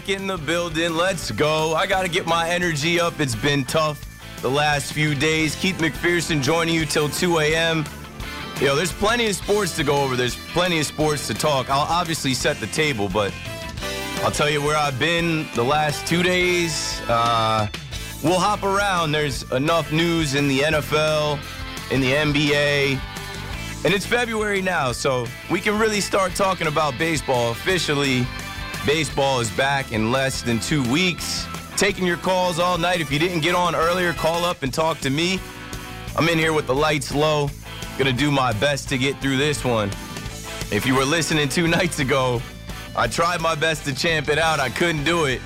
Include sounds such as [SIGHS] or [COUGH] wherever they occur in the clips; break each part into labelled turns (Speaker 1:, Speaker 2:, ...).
Speaker 1: Back in the building. Let's go. I got to get my energy up. It's been tough the last few days. Keith McPherson joining you till 2 a.m. Yo, there's plenty of sports to go over. There's plenty of sports to talk. I'll obviously set the table, but I'll tell you where I've been the last two days. Uh, we'll hop around. There's enough news in the NFL, in the NBA, and it's February now, so we can really start talking about baseball officially. Baseball is back in less than two weeks. Taking your calls all night. If you didn't get on earlier, call up and talk to me. I'm in here with the lights low. Gonna do my best to get through this one. If you were listening two [LAUGHS] nights ago, I tried my best to champ it out. I couldn't do it.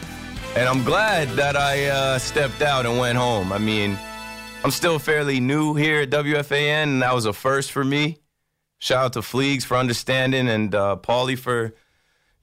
Speaker 1: And I'm glad that I uh, stepped out and went home. I mean, I'm still fairly new here at WFAN, and that was a first for me. Shout out to Fleegs for understanding and uh, Paulie for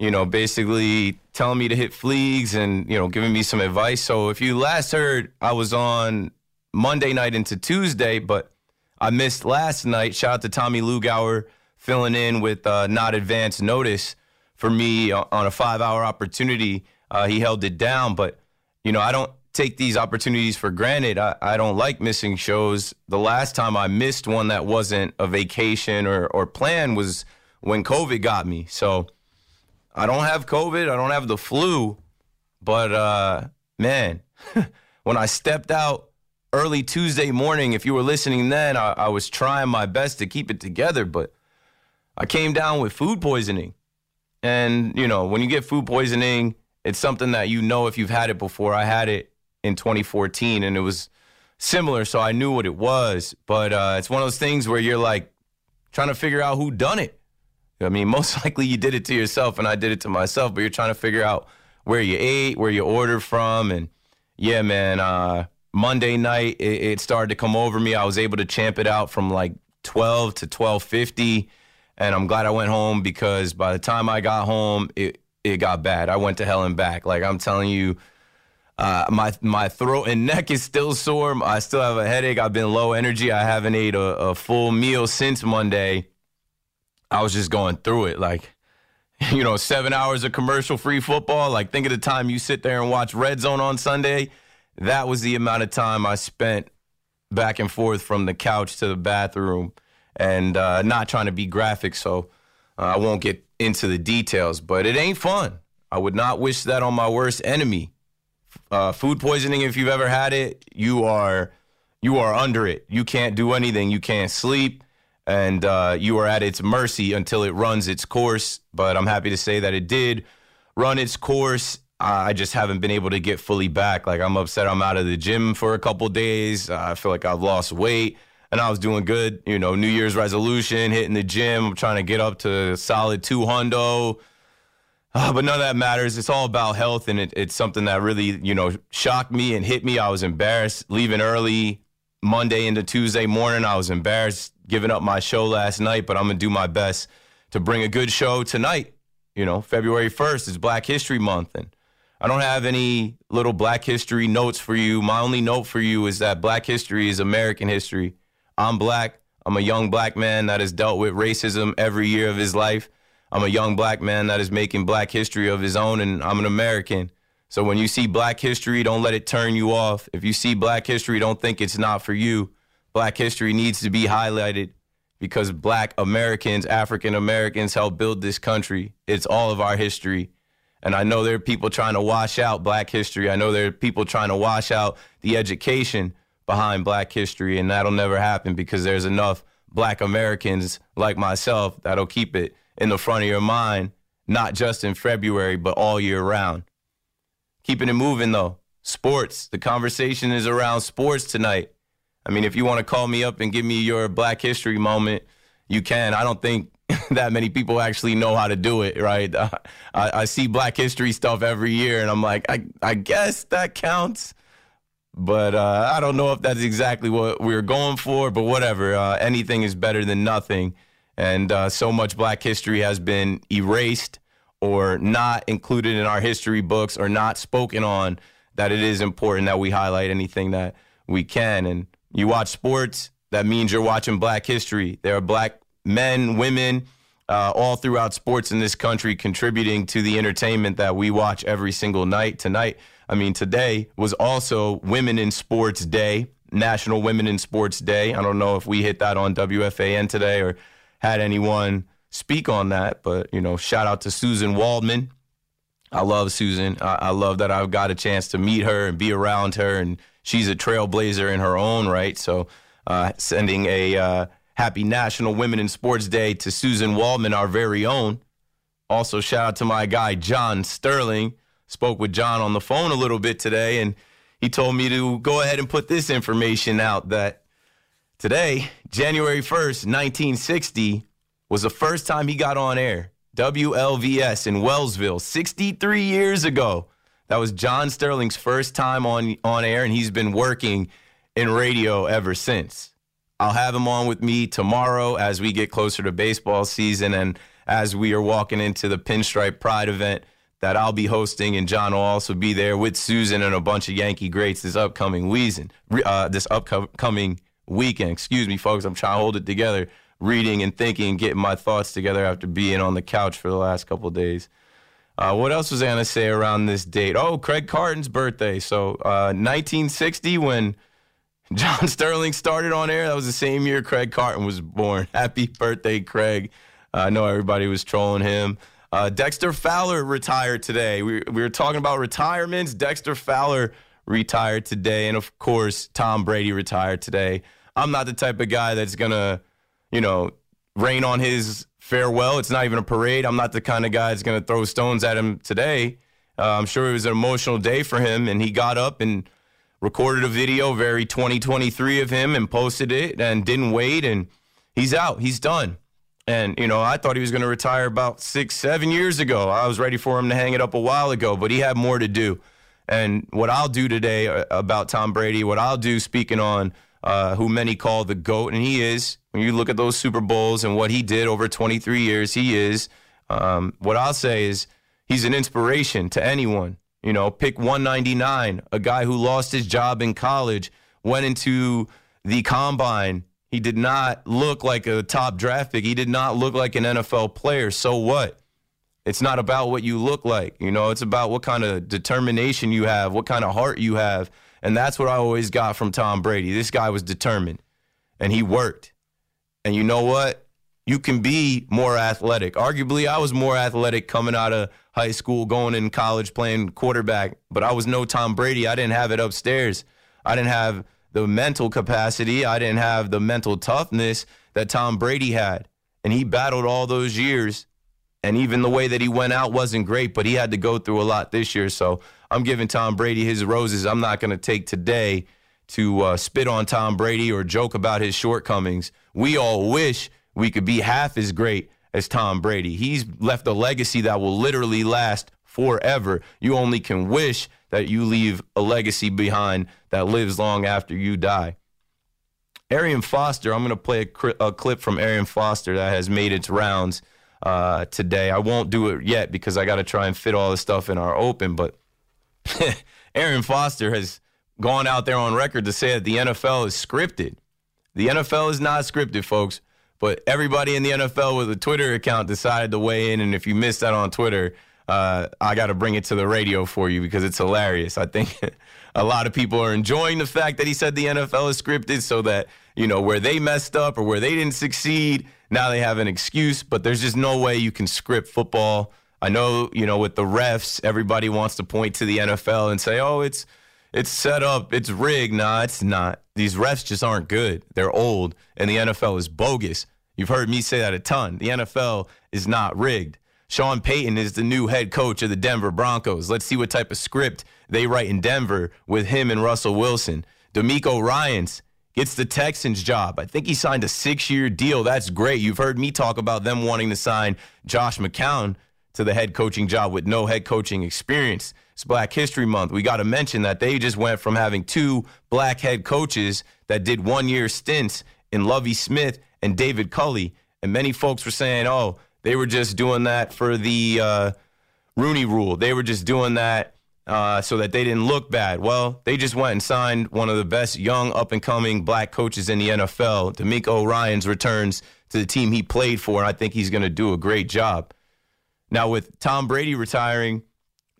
Speaker 1: you know, basically telling me to hit fleegs and, you know, giving me some advice. So if you last heard, I was on Monday night into Tuesday, but I missed last night. Shout out to Tommy Lugauer filling in with uh, not advance notice for me on a five hour opportunity. Uh, he held it down, but, you know, I don't take these opportunities for granted. I, I don't like missing shows. The last time I missed one that wasn't a vacation or, or plan was when COVID got me. So, I don't have COVID. I don't have the flu. But uh, man, [LAUGHS] when I stepped out early Tuesday morning, if you were listening then, I, I was trying my best to keep it together. But I came down with food poisoning. And, you know, when you get food poisoning, it's something that you know if you've had it before. I had it in 2014 and it was similar, so I knew what it was. But uh, it's one of those things where you're like trying to figure out who done it. I mean, [LAUGHS] most likely you did it to yourself, and I did it to myself. But you're trying to figure out where you ate, where you ordered from, and yeah, man. Uh, Monday night, it, it, started to come over me. I was able to champ it out from like 12 to 12:50, and I'm glad I went home because by the time I got home, it it got bad. I went to hell and back. Like I'm telling you. Uh, my my throat and [LAUGHS] neck is still sore. I still have a headache. I've been low energy. I haven't ate a, a full meal since Monday I was just going through it. Like, [LAUGHS] you know, seven hours of commercial free football. Like, think of the time you sit there and watch Red Zone on Sunday. That was the amount of time I spent back and forth from the couch to the bathroom and uh, not trying to be graphic. So uh, I won't get into the details, but it ain't fun. I would not wish that on my worst enemy. Uh, food poisoning, if you've ever had it, you are you are under it. You can't do anything. You can't sleep and uh, you are at its mercy until it runs its course. But I'm happy to say that it did run its course. I just haven't been able to get fully back. Like I'm upset. I'm out of the gym for a couple days. Uh, I feel like I've lost weight, and I was doing good. You know, New Year's resolution, hitting the gym. I'm trying to get up to solid two hundo. Uh, but none of that matters. It's all about health, and it, it's something that really, you know, shocked me and hit me. I was embarrassed leaving early Monday into Tuesday morning. I was embarrassed giving up my show last night, but I'm going to do my best to bring a good show tonight. You know, February 1st is Black History Month, and I don't have any little Black History notes for you. My only note for you is that Black history is American history. I'm black. I'm a young black man that has dealt with racism every year of his life. I'm a young black man that is making black history of his own, and I'm an American. So when you see black history, don't let it turn you off. If you see black history, don't think it's not for you black history needs to be highlighted because black Americans, African Americans helped build this country. It's all of our history. And I know there are people trying to wash out black history. I know there are people trying to wash out the education behind black history, and that'll never happen because there's enough black Americans like myself that'll keep it in the front of your mind, not just in February, but all year round. Keeping it moving though. Sports. The conversation is around sports tonight. I mean, if you want to call me up and give me your Black History moment, you can. I don't think [LAUGHS] that many people actually know how to do it, right? [LAUGHS] I, I, see Black History stuff every year, and I'm like, I, I guess that counts. But uh, I don't know if that's exactly what we are going for, but whatever. Uh, anything is better than nothing. And uh, so much Black history has been erased or not included in our history books or not spoken on that it is important that we highlight anything that we can. And you watch sports, that means you're watching black history. There are black men, women, uh, all throughout sports in this country, contributing to the entertainment that we watch every single night. Tonight, I mean, today was also Women in Sports Day, National Women in Sports Day. I don't know if we hit that on WFAN today or had anyone speak on that, but, you know, shout out to Susan Waldman. I love Susan. I, I love that I've got a chance to meet her and be around her, and she's a trailblazer in her own right. So, uh, sending a uh, happy National Women in Sports Day to Susan Waldman, our very own. Also, shout out to my guy, John Sterling. Spoke with John on the phone a little bit today, and he told me to go ahead and put this information out that today, January 1st, 1960, was the first time he got on air. WLVS in Wellsville, 63 years ago. That was John Sterling's first time on, on air, and he's been working in radio ever since. I'll have him on with me tomorrow as we get closer to baseball season and as we are walking into the Pinstripe Pride event that I'll be hosting, and John will also be there with Susan and a bunch of Yankee greats this upcoming weekend. Uh, this upcoming weekend, excuse me, folks. I'm trying to hold it together, reading and thinking, getting my thoughts together after being on the couch for the last couple days. Uh, what else was I going to say around this date? Oh, Craig Carton's birthday. So, uh, 1960, when [LAUGHS] John Sterling started on air. That was the same year Craig Carton was born. [LAUGHS] Happy birthday, Craig. Uh, I know everybody was trolling him. Uh, Dexter Fowler retired today. We, we were talking about retirements. Dexter Fowler retired today. And of course, Tom Brady retired today. I'm not the type of guy that's going to, you know, rain on his farewell. It's not even a parade. I'm not the kind of guy that's going to throw stones at him today. Uh, I'm sure it was an emotional day for him, and he got up and recorded a video very 2023 of him and posted it and didn't wait and he's out he's done and you know i thought he was going to retire about six seven years ago i was ready for him to hang it up a while ago but he had more to do and what i'll do today uh, about tom brady what i'll do speaking on uh, who many call the goat and he is when you look at those super bowls and what he did over 23 years he is um, what i'll say is he's an inspiration to anyone you know, pick 199, a guy who lost his job in college, went into the combine. He did not look like a top draft pick. He did not look like an NFL player. So what? It's not about what you look like. You know, it's about what kind of determination you have, what kind of heart you have. And that's what I always got from Tom Brady. This guy was determined and he worked. And you know what? You can be more athletic. Arguably, I was more athletic coming out of high school, going in college, playing quarterback. But I was no Tom Brady. I didn't have it upstairs. I didn't have the mental capacity. I didn't have the mental toughness that Tom Brady had. And he battled all those years. And even the way that he went out wasn't great, but he had to go through a lot this year. So I'm giving Tom Brady his roses. I'm not going to take today to uh, spit on Tom Brady or joke about his shortcomings. We all wish we could be half as great as Tom Brady. He's left a legacy that will literally last forever. You only can wish that you leave a legacy behind that lives long after you die. Arian Foster, I'm going to play a, a, clip from Arian Foster that has made its rounds uh, today. I won't do it yet because I got to try and fit all the stuff in our open, but [LAUGHS] Arian Foster has gone out there on record to say that the NFL is scripted. The NFL is not scripted, folks. But everybody in the NFL with a Twitter account decided to weigh in. And if you missed that on Twitter, uh, I got to bring it to the radio for you because it's hilarious. I think [LAUGHS] a lot of people are enjoying the fact that he said the NFL is scripted so that, you know, where they messed up or where they didn't succeed, now they have an excuse. But there's just no way you can script football. I know, you know, with the refs, everybody wants to point to the NFL and say, oh, it's it's set up, it's rigged. Nah, it's not. These refs just aren't good. They're old, and the NFL is bogus. You've heard me say that a ton. The NFL is not rigged. Sean Payton is the new head coach of the Denver Broncos. Let's see what type of script they write in Denver with him and Russell Wilson. DeMeco Ryans gets the Texans job. I think he signed a six year deal. That's great. You've heard me talk about them wanting to sign Josh McCown to the head coaching job with no head coaching experience. It's Black History Month. We got to mention that they just went from having two black head coaches that did one year stints in Lovie Smith and David Culley. And many folks were saying, oh, they were just doing that for the uh, Rooney rule. They were just doing that uh, so that they didn't look bad. Well, they just went and signed one of the best young up and coming black coaches in the NFL. DeMeco Ryans returns to the team he played for, and I think he's going to do a great job. Now, with Tom Brady retiring,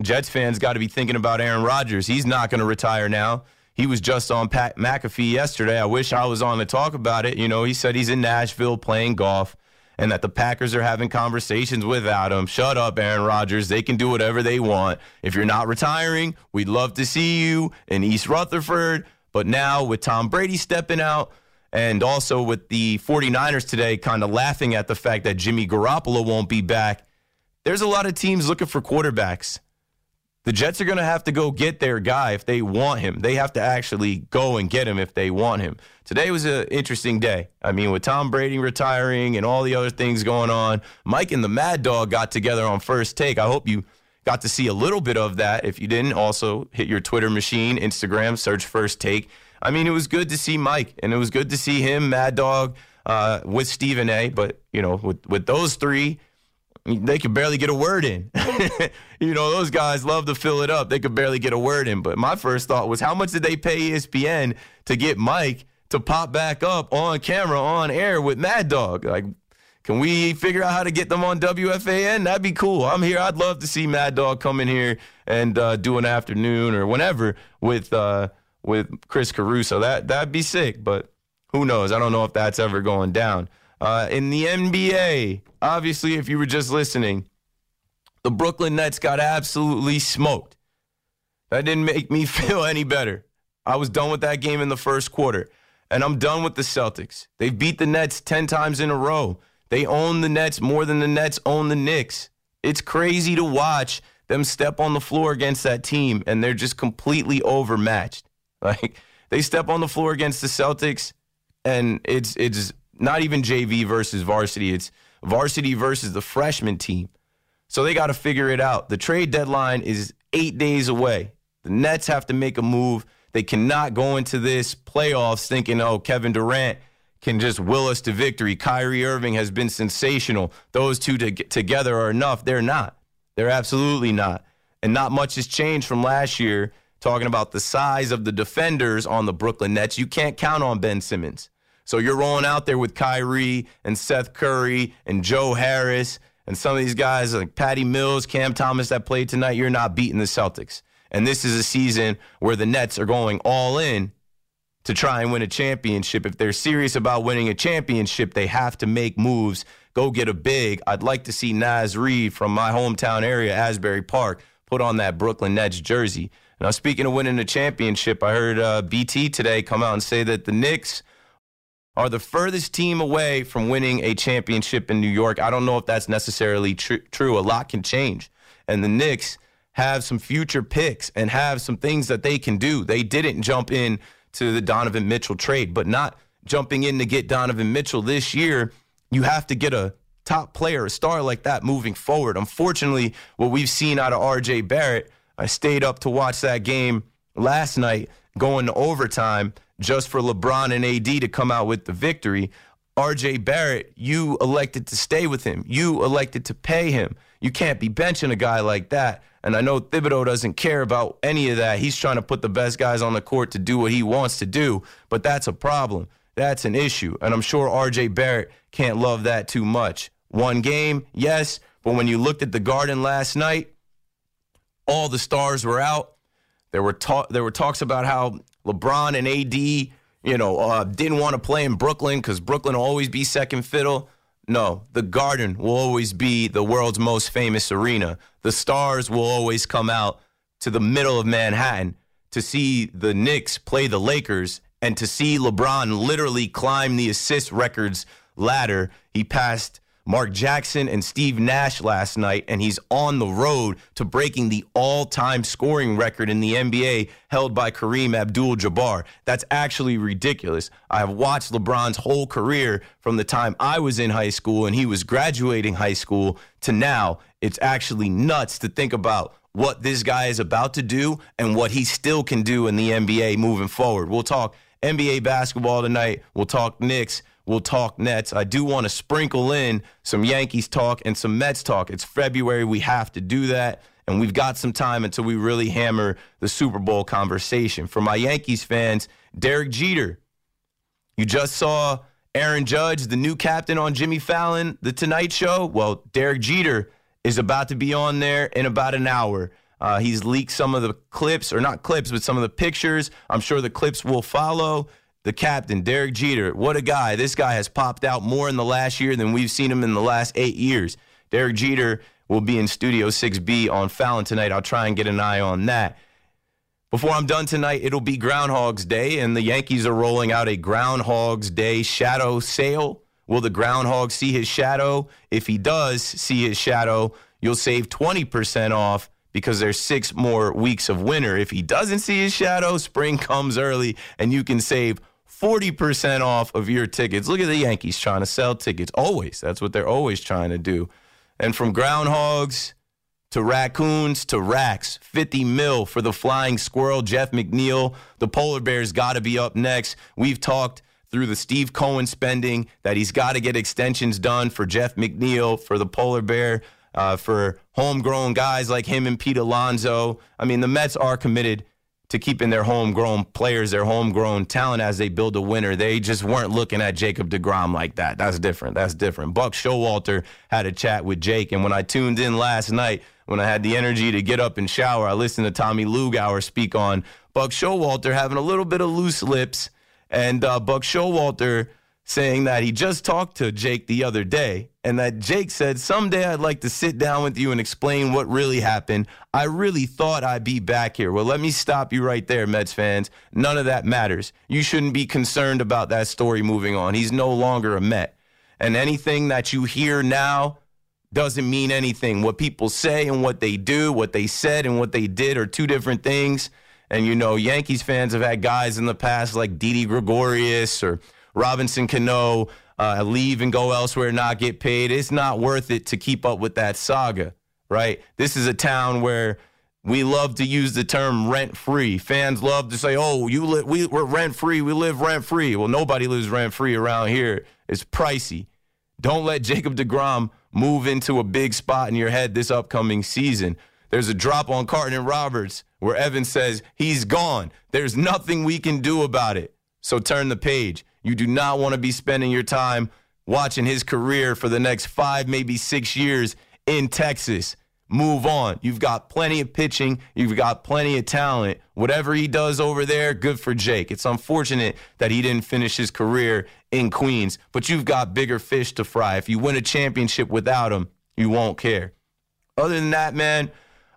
Speaker 1: Jets fans got to be thinking about Aaron Rodgers. He's not going to retire now. He was just on Pat McAfee yesterday. I wish I was on to talk about it. You know, he said he's in Nashville playing golf and that the Packers are having conversations without him. Shut up, Aaron Rodgers. They can do whatever they want. If you're not retiring, we'd love to see you in East Rutherford. But now with Tom Brady stepping out, and also with the 49ers today kind of laughing at the fact that Jimmy Garoppolo won't be back, there's a lot of teams looking for quarterbacks. The Jets are going to have to go get their guy if they want him. They have to actually go and get him if they want him. Today was an interesting day. I mean, with Tom Brady retiring and all the other things going on, Mike and the Mad Dog got together on first take. I hope you got to see a little bit of that. If you didn't, also hit your Twitter machine, Instagram, search first take. I mean, it was good to see Mike, and it was good to see him, Mad Dog, uh, with Stephen A. But, you know, with, with those three, they could barely get a word in. [LAUGHS] you know, those guys love to fill it up. They could barely get a word in. But my first thought was, how much did they pay ESPN to get Mike to pop back up on camera, on air with Mad Dog? Like, can we figure out how to get them on WFAN? That'd be cool. I'm here. I'd love to see Mad Dog come in here and uh, do an afternoon or whenever with uh, with Chris Caruso. That that'd be sick. But who knows? I don't know if that's ever going down. Uh, in the NBA, obviously, if you were just listening, the Brooklyn Nets got absolutely smoked. That didn't make me [LAUGHS] feel any better. I was done with that game in the first quarter, and I'm done with the Celtics. They've beat the Nets 10 times in a row. They own the Nets more than the Nets own the Knicks. It's crazy to watch them step on the floor against that team, and they're just completely overmatched. [LAUGHS] Like they step on the floor against the Celtics, and it's it's not even JV versus varsity. It's varsity versus the freshman team. So they got to figure it out. The trade deadline is eight days away. The Nets have to make a move. They cannot go into this playoffs thinking, oh, Kevin Durant can just will us to victory. Kyrie Irving has been sensational. Those two to together are enough. They're not. They're absolutely not. And not much has changed from last year. Talking about the size of the defenders on the Brooklyn Nets, you can't count on Ben Simmons. So you're rolling out there with Kyrie and Seth Curry and Joe Harris and some of these guys like Patty Mills, Cam Thomas that played tonight. You're not beating the Celtics. And this is a season where the Nets are going all in to try and win a championship. If they're serious about winning a championship, they have to make moves. Go get a big. I'd like to see Naz Reid from my hometown area, Asbury Park, put on that Brooklyn Nets jersey. Now, speaking of winning a championship, I heard uh, BT today come out and say that the Knicks are the furthest team away from winning a championship in New York. I don't know if that's necessarily tr- true. A lot can change. And the Knicks have some future picks and have some things that they can do. They didn't jump in to the Donovan Mitchell trade, but not jumping in to get Donovan Mitchell this year. You have to get a top player, a star like that moving forward. Unfortunately, what we've seen out of RJ Barrett, I stayed up to watch that game last night going to overtime just for LeBron and AD to come out with the victory. RJ Barrett, you elected to stay with him. You elected to pay him. You can't be benching a guy like that. And I know Thibodeau doesn't care about any of that. He's trying to put the best guys on the court to do what he wants to do, but that's a problem. That's an issue. And I'm sure RJ Barrett can't love that too much. One game, yes, but when you looked at the Garden last night, all the stars were out. There were ta- there were talks about how LeBron and AD, you know, uh, didn't want to play in Brooklyn because Brooklyn will always be second fiddle. No, the Garden will always be the world's most famous arena. The stars will always come out to the middle of Manhattan to see the Knicks play the Lakers and to see LeBron literally climb the assist records ladder. He passed Mark Jackson and Steve Nash last night, and he's on the road to breaking the all time scoring record in the NBA held by Kareem Abdul Jabbar. That's actually ridiculous. I have watched LeBron's whole career from the time I was in high school and he was graduating high school to now. It's actually nuts to think about what this guy is about to do and what he still can do in the NBA moving forward. We'll talk NBA basketball tonight, we'll talk Knicks. We'll talk Nets. I do want to sprinkle in some Yankees talk and some Mets talk. It's February. We have to do that. and we've got some time until we really hammer the Super Bowl conversation. For my Yankees fans, Derek Jeter. You just saw Aaron Judge, the new captain on Jimmy Fallon, The Tonight Show. Well, Derek Jeter is about to be on there in about an hour. Uh, he's leaked some of the clips, or not clips, but some of the pictures. I'm sure the clips will follow. The captain, Derek Jeter, what a guy. This guy has popped out more in the last year than we've seen him in the last eight years. Derek Jeter will be in Studio 6B on Fallon tonight. I'll try and get an eye on that. Before I'm done tonight, it'll be Groundhog's Day, and the Yankees are rolling out a Groundhog's Day shadow sale. Will the groundhog see his shadow? If he does see his shadow, you'll save 20% off because there's six more weeks of winter. If he doesn't see his shadow, spring comes early and you can save 40% off of your tickets. Look at the Yankees trying to sell tickets. Always. That's what they're always trying to do. And from groundhogs to raccoons to racks, 50 mil for the flying squirrel, Jeff McNeil. The polar bear's got to be up next. We've talked through the Steve Cohen spending that he's got to get extensions done for Jeff McNeil, for the polar bear, uh, for homegrown guys like him and Pete Alonso. I mean, the Mets are committed to keeping their homegrown players, their homegrown talent as they build a winner. They just weren't looking at Jacob DeGrom like that. That's different. That's different. Buck Showalter had a chat with Jake, and when I tuned in last night, when I had the energy to get up and shower, I listened to Tommy Lugauer speak on Buck Showalter having a little bit of loose lips, and uh, Buck Showalter saying that he just talked to Jake the other day and that Jake said, Someday I'd like to sit down with you and explain what really happened. I really thought I'd be back here. Well, let me stop you right there, Mets fans. None of that matters. You shouldn't be concerned about that story moving on. He's no longer a Met. And anything that you hear now doesn't mean anything. What people say and what they do, what they said and what they did are two different things. And you know, Yankees fans have had guys in the past like Didi Gregorius or Robinson Cano uh, leave and go elsewhere, not get paid. It's not worth it to keep up with that saga, right? This is a town where we love to use the term rent free. Fans love to say, "Oh, you li- we, we're rent free. We live rent free." Well, nobody lives rent free around here. It's pricey. Don't let Jacob Degrom move into a big spot in your head this upcoming season. There's a drop on Carton and Roberts where Evan says he's gone. There's nothing we can do about it. So turn the page. You do not want to be spending your time watching his career for the next five, maybe six years in Texas. Move on. You've got plenty of pitching. You've got plenty of talent. Whatever he does over there, good for Jake. It's unfortunate that he didn't finish his career in Queens, but you've got bigger fish to fry. If you win a championship without him, you won't care. Other than that, man,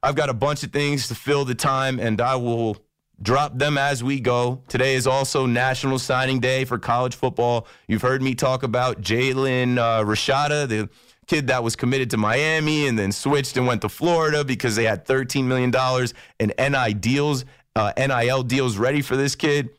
Speaker 1: I've got a bunch of things to fill the time, and I will drop them as we go. Today is also National Signing Day for college football. You've heard me talk about Jalen uh, Rashada, the kid that was committed to Miami and then switched and went to Florida because they had $13 million in NI deals, uh, NIL deals ready for this kid.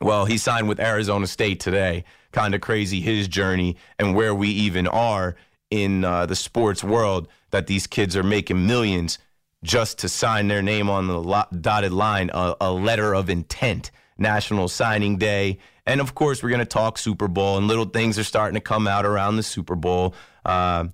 Speaker 1: Well, he signed with Arizona State today. Kind of crazy his journey and where we even are in uh, the sports world that these kids are making millions just to sign their name on the dotted line, a, a letter of intent. National Signing Day. And of course, we're going to talk Super Bowl, and little things are starting to come out around the Super Bowl. Uh,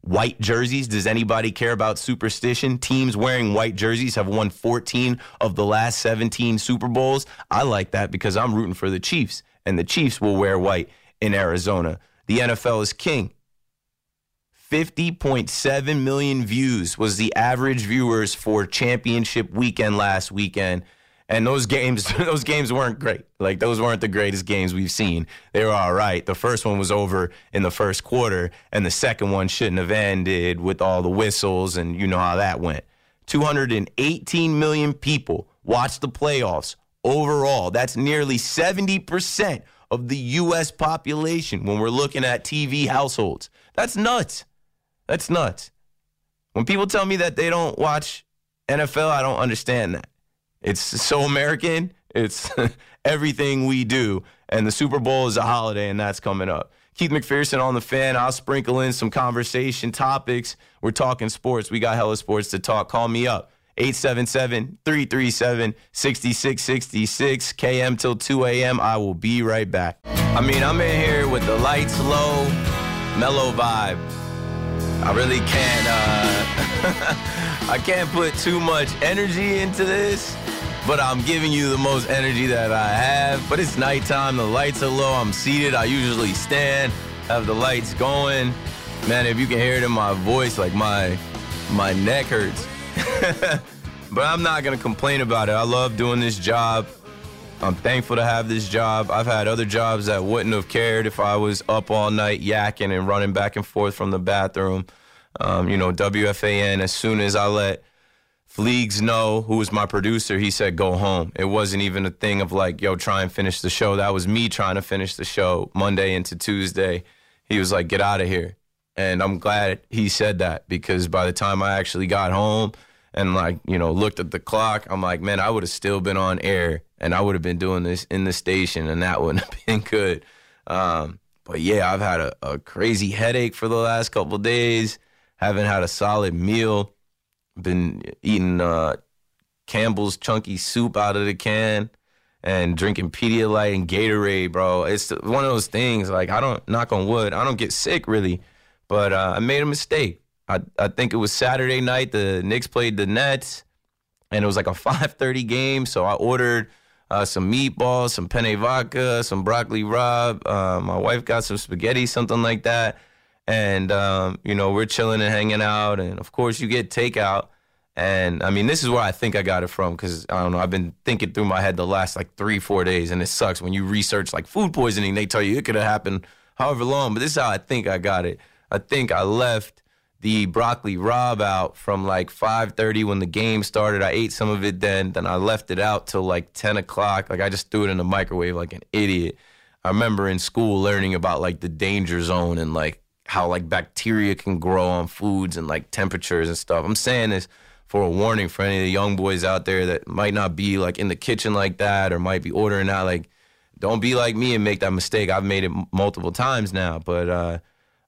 Speaker 1: white jerseys. Does anybody care about superstition? Teams wearing white jerseys have won 14 of the last 17 Super Bowls. I like that because I'm rooting for the Chiefs, and the Chiefs will wear white in Arizona. The NFL is king. 50.7 million views was the average viewers for championship weekend last weekend. And those games, [LAUGHS] those games weren't great. Like those weren't the greatest games we've seen. They were all right. The first one was over in the first quarter, and the second one shouldn't have ended with all the whistles, and you know how that went. 218 million people watched the playoffs overall. That's nearly 70% of the U.S. population when we're looking at TV households. That's nuts. That's nuts. When people tell me that they don't watch NFL, I don't understand that. It's so American. It's [LAUGHS] everything we do. And the Super Bowl is a holiday, and that's coming up. Keith McPherson on the fan. I'll sprinkle in some conversation topics. We're talking sports. We got hella sports to talk. Call me up. 877 337 6666 KM till 2 a.m. I will be right back. I mean, I'm in here with the lights low, mellow vibe. I really can't. Uh, [LAUGHS] I can't put too much energy into this, but I'm giving you the most energy that I have. But it's nighttime, the lights are low, I'm seated, I usually stand, have the lights going. Man, if you can hear it in my voice, like my my neck hurts. [LAUGHS] but I'm not gonna complain about it. I love doing this job. I'm thankful to have this job. I've had other jobs that wouldn't have cared if I was up all night yakking and running back and forth from the bathroom. Um, you know, WFAN, as soon as I let Fleegs know, who was my producer, he said, go home. It wasn't even a thing of like, yo, try and finish the show. That was me trying to finish the show Monday into Tuesday. He was like, get out of here. And I'm glad he said that because by the time I actually got home and like, you know, looked at the clock, I'm like, man, I would have still been on air and I would have been doing this in the station and that [LAUGHS] wouldn't have been good. Um, but yeah, I've had a, a crazy headache for the last couple days haven't had a solid meal. Been eating uh, Campbell's chunky soup out of the can and drinking Pedialyte and Gatorade, bro. It's one of those things. Like I don't knock on wood, I don't get sick really, but uh, I made a mistake. I I think it was Saturday night. The Knicks played the Nets, and it was like a [LAUGHS] 5:30 game. So I ordered. Uh, some meatballs, some penne vodka, some broccoli rabe. Uh, my wife got some spaghetti, something like that and um, you know we're chilling and hanging out, and of course you get takeout. And I mean, this is where I think I got it from because I don't know. I've been thinking through my head the last like three, four days, and it sucks when you research like food poisoning. They tell you it could have happened however long, but this is how I think I got it. I think I left the broccoli rabe out from like 5:30 when the game started. I ate some of it then, then I left it out till like 10 o'clock. Like I just threw it in the microwave like an idiot. I remember in school learning about like the danger zone and like how like bacteria can grow on foods and like temperatures and stuff. I'm saying this for a warning for any of the young boys out there that might not be like in the kitchen like that or might be ordering out. Like, don't be like me and make that mistake. I've made it multiple times now, but uh,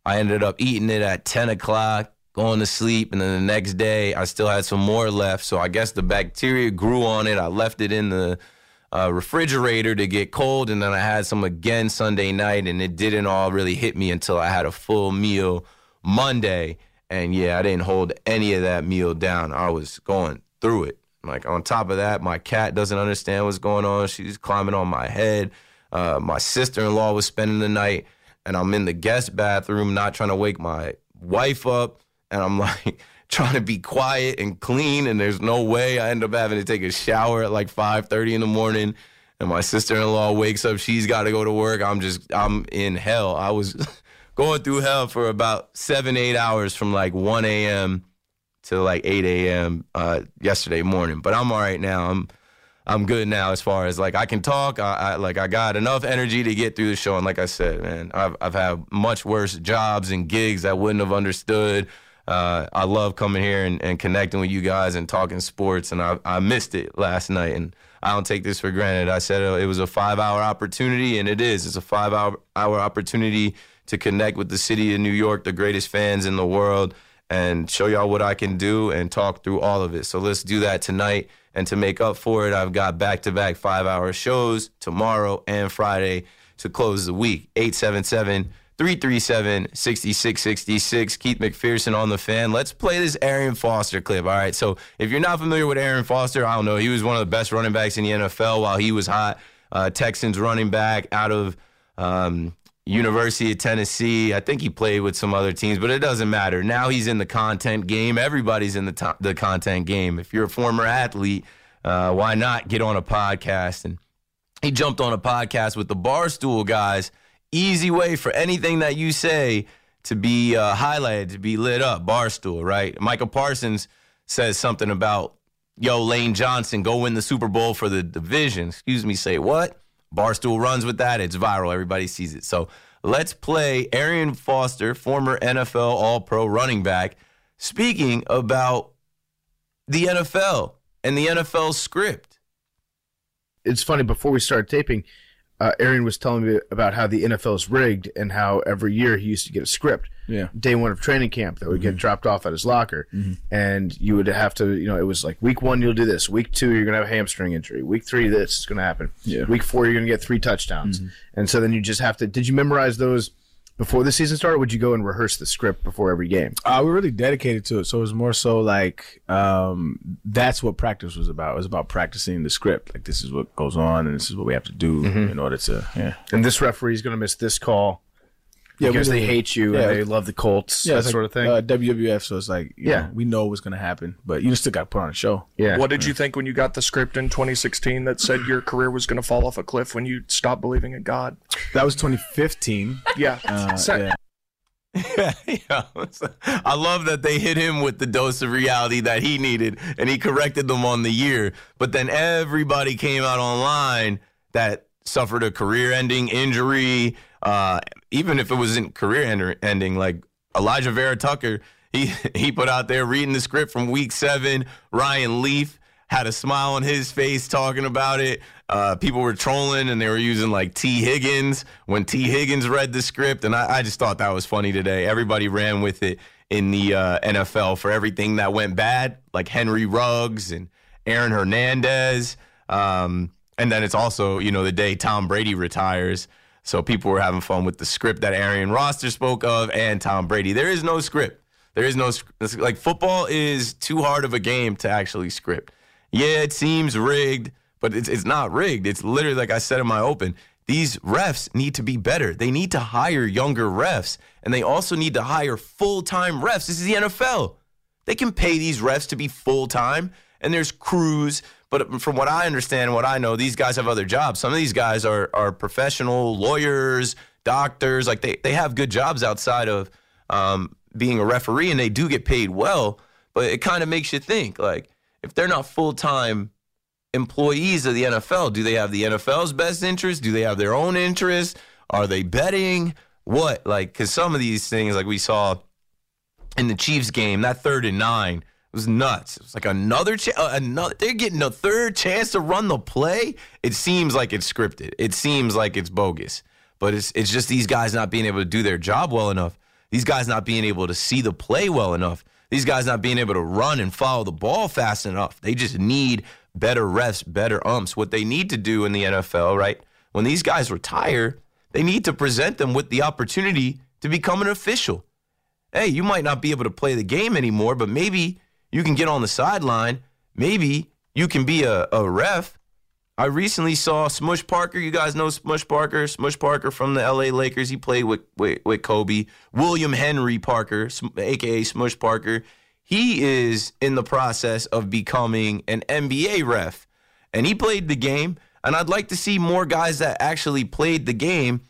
Speaker 1: I ended up eating it at 10 o'clock, going to sleep, and then the next day I still had some more left. So I guess the bacteria grew on it. I left it in the uh, refrigerator to get cold, and then I had some again Sunday night, and it didn't all really hit me until I had a full meal Monday. And yeah, I didn't hold any of that meal down. I was going through it. Like on top of that, my cat doesn't understand what's going on. She's climbing on my head. Uh, my sister-in-law was spending the night, and I'm in the guest bathroom, not trying to wake my wife up, and I'm [LAUGHS] like trying to be quiet and clean, and there's no way. I end up having to take a shower at like 5:30 in the morning, and my sister-in-law wakes up. She's got to go to work. I'm just I'm in hell. I was [LAUGHS] going through hell for about seven eight hours from like 1 a.m. to like 8 a.m. Uh, yesterday morning. But I'm all right now. I'm I'm good now as far as like I can talk. I, I, like I got enough energy to get through the show. And like I said, man, I've I've had much worse jobs and gigs I wouldn't have understood uh, I love coming here and, and, connecting with you guys and talking sports. And I, I, missed it last night, and I don't take this for granted. I said it was a five hour opportunity, and it is. It's a five hour, hour opportunity to connect with the city of New York, the greatest fans in the world, and show y'all what I can do and talk through all of it. So let's do that tonight. And to make up for it, I've got back to back five hour shows tomorrow and Friday to close the week. 877- 337 6666. Keith McPherson on the fan. Let's play this Arian Foster clip. All right. So if you're not familiar with Arian Foster, I don't know. He was one of the best running backs in the NFL while he was hot. Uh, Texans running back out of um, University of Tennessee. I think he played with some other teams, but it doesn't matter. Now he's in the content game. Everybody's in the, to- the content game. If you're a former athlete, uh, why not get on a podcast? And he jumped on a podcast with the Barstool guys easy way for anything that you say to be uh, highlighted, to be lit up. Barstool, right? Micah Parsons says something about, yo, Lane Johnson, go win the Super Bowl for the division. Excuse me, say what? Barstool runs with that. It's viral. Everybody sees it. So let's play Arian Foster, former NFL All Pro running back, speaking about the NFL and the NFL script.
Speaker 2: It's funny, before we started taping, uh, Arian was telling me about how the NFL is rigged and how every year he used to get a script.
Speaker 3: Yeah.
Speaker 2: Day one of training camp that would mm-hmm. get dropped off at his locker, mm-hmm. and you would have to, you know, it was like week one you'll do this, week two you're gonna have a hamstring injury, week three this is gonna happen,
Speaker 3: yeah.
Speaker 2: week four you're gonna get three touchdowns, mm-hmm. and so then you just have to. Did you memorize those? Before the season started? Would you go and rehearse the script before every game?
Speaker 3: Uh, we're really dedicated to it, so it was more so like um, that's what practice was about. It was about practicing the script. Like this is what goes on, and this is what we have to do in order to. Yeah,
Speaker 2: And this referee is going to miss this call
Speaker 3: Yeah,
Speaker 2: because they hate you
Speaker 3: Yeah.
Speaker 2: and they love the Colts, that
Speaker 3: it's
Speaker 2: sort
Speaker 3: like,
Speaker 2: of thing.
Speaker 3: Uh, WWF, so it's like you
Speaker 2: Yeah.
Speaker 3: know, we know what's gonna happen, but you still got to put on a show.
Speaker 2: yeah.
Speaker 4: What did you think when you got the script in 2016 that said your career was going to fall off a cliff when you stopped believing in God?
Speaker 3: That was 2015.
Speaker 4: Yeah.
Speaker 3: Uh,
Speaker 4: So-
Speaker 3: yeah. [LAUGHS]
Speaker 1: yeah, I love that they hit him with the dose of reality that he needed, and he corrected them on the year. But then everybody came out online that suffered a career-ending injury, uh, even if it wasn't career-ending. Like Alijah Vera-Tucker, he [LAUGHS] he put out there reading the script from Week Seven. Ryan Leaf had a smile on his face talking about it. Uh, people were trolling and they were using like Tee Higgins when Tee Higgins read the script. And I, I just thought that was funny today. Everybody ran with it in the uh, NFL for everything that went bad, like Henry Ruggs and Aaron Hernandez. Um, and then it's also, you know, the day Tom Brady retires. So people were having fun with the script that Arian Foster spoke of and Tom Brady. There is no script. There is no like football is too hard of a game to actually script. Yeah, it seems rigged, but it's it's not rigged. It's literally like I said in my open. These refs need to be better. They need to hire younger refs, and they also need to hire full time refs. This is the NFL. They can pay these refs to be full time, and there's crews. But from what I understand, and what I know, these guys have other jobs. Some of these guys are are professional lawyers, doctors. Like they they have good jobs outside of um, being a referee, and they do get paid well. But it kind of makes you think, like if they're not full time employees of the NFL, do they have the NFL's best interest? Do they have their own interest? Are they betting? What? Like, because some of these things, like we saw in the Chiefs game, that third and nine was nuts. It was like another chance. Uh, another, they're getting a third chance to run the play. It seems like it's scripted. It seems like it's bogus. But it's it's just these guys not being able to do their job well enough. These guys not being able to see the play well enough. These guys not being able to run and follow the ball fast enough. They just need better refs, better umps. What they need to do in the NFL, right? When these guys retire, they need to present them with the opportunity to become an official. Hey, you might not be able to play the game anymore, but maybe you can get on the sideline. Maybe you can be a, a ref. I recently saw Smush Parker. You guys know Smush Parker. Smush Parker from the LA Lakers. He played with, with, with Kobe. William Henry Parker, aka Smush Parker. He is in the process of becoming an NBA ref. And he played the game. And I'd like to see more guys that actually played the game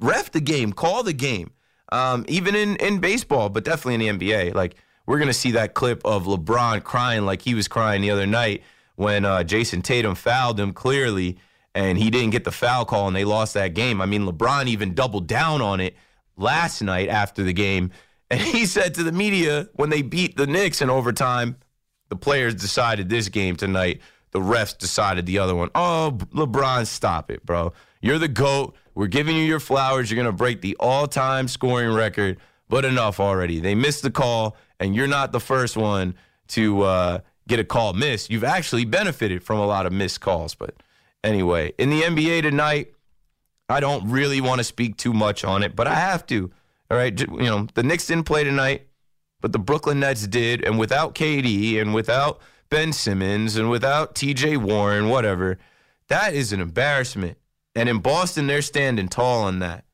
Speaker 1: ref the game, call the game. Um, even in, in baseball, but definitely in the NBA. Like, we're going to see that clip of LeBron crying like he was crying the other night when uh, Jayson Tatum fouled him clearly and he didn't get the foul call and they lost that game. I mean, LeBron even doubled down on it last night after the game. [LAUGHS] And he said to the media when they beat the Knicks in overtime, the players decided this game tonight. The refs decided the other one. Oh, LeBron, stop it, bro. You're the GOAT. We're giving you your flowers. You're going to break the all time scoring record, but enough already. They missed the call, and you're not the first one to uh, get a call missed. You've actually benefited from a lot of missed calls. But anyway, in the NBA tonight, I don't really want to speak too much on it, but I have to. All right. You know, the Knicks didn't play tonight, but the Brooklyn Nets did. And without KD and without Ben Simmons and without TJ Warren, whatever, that is an embarrassment. And in Boston, they're standing tall on that.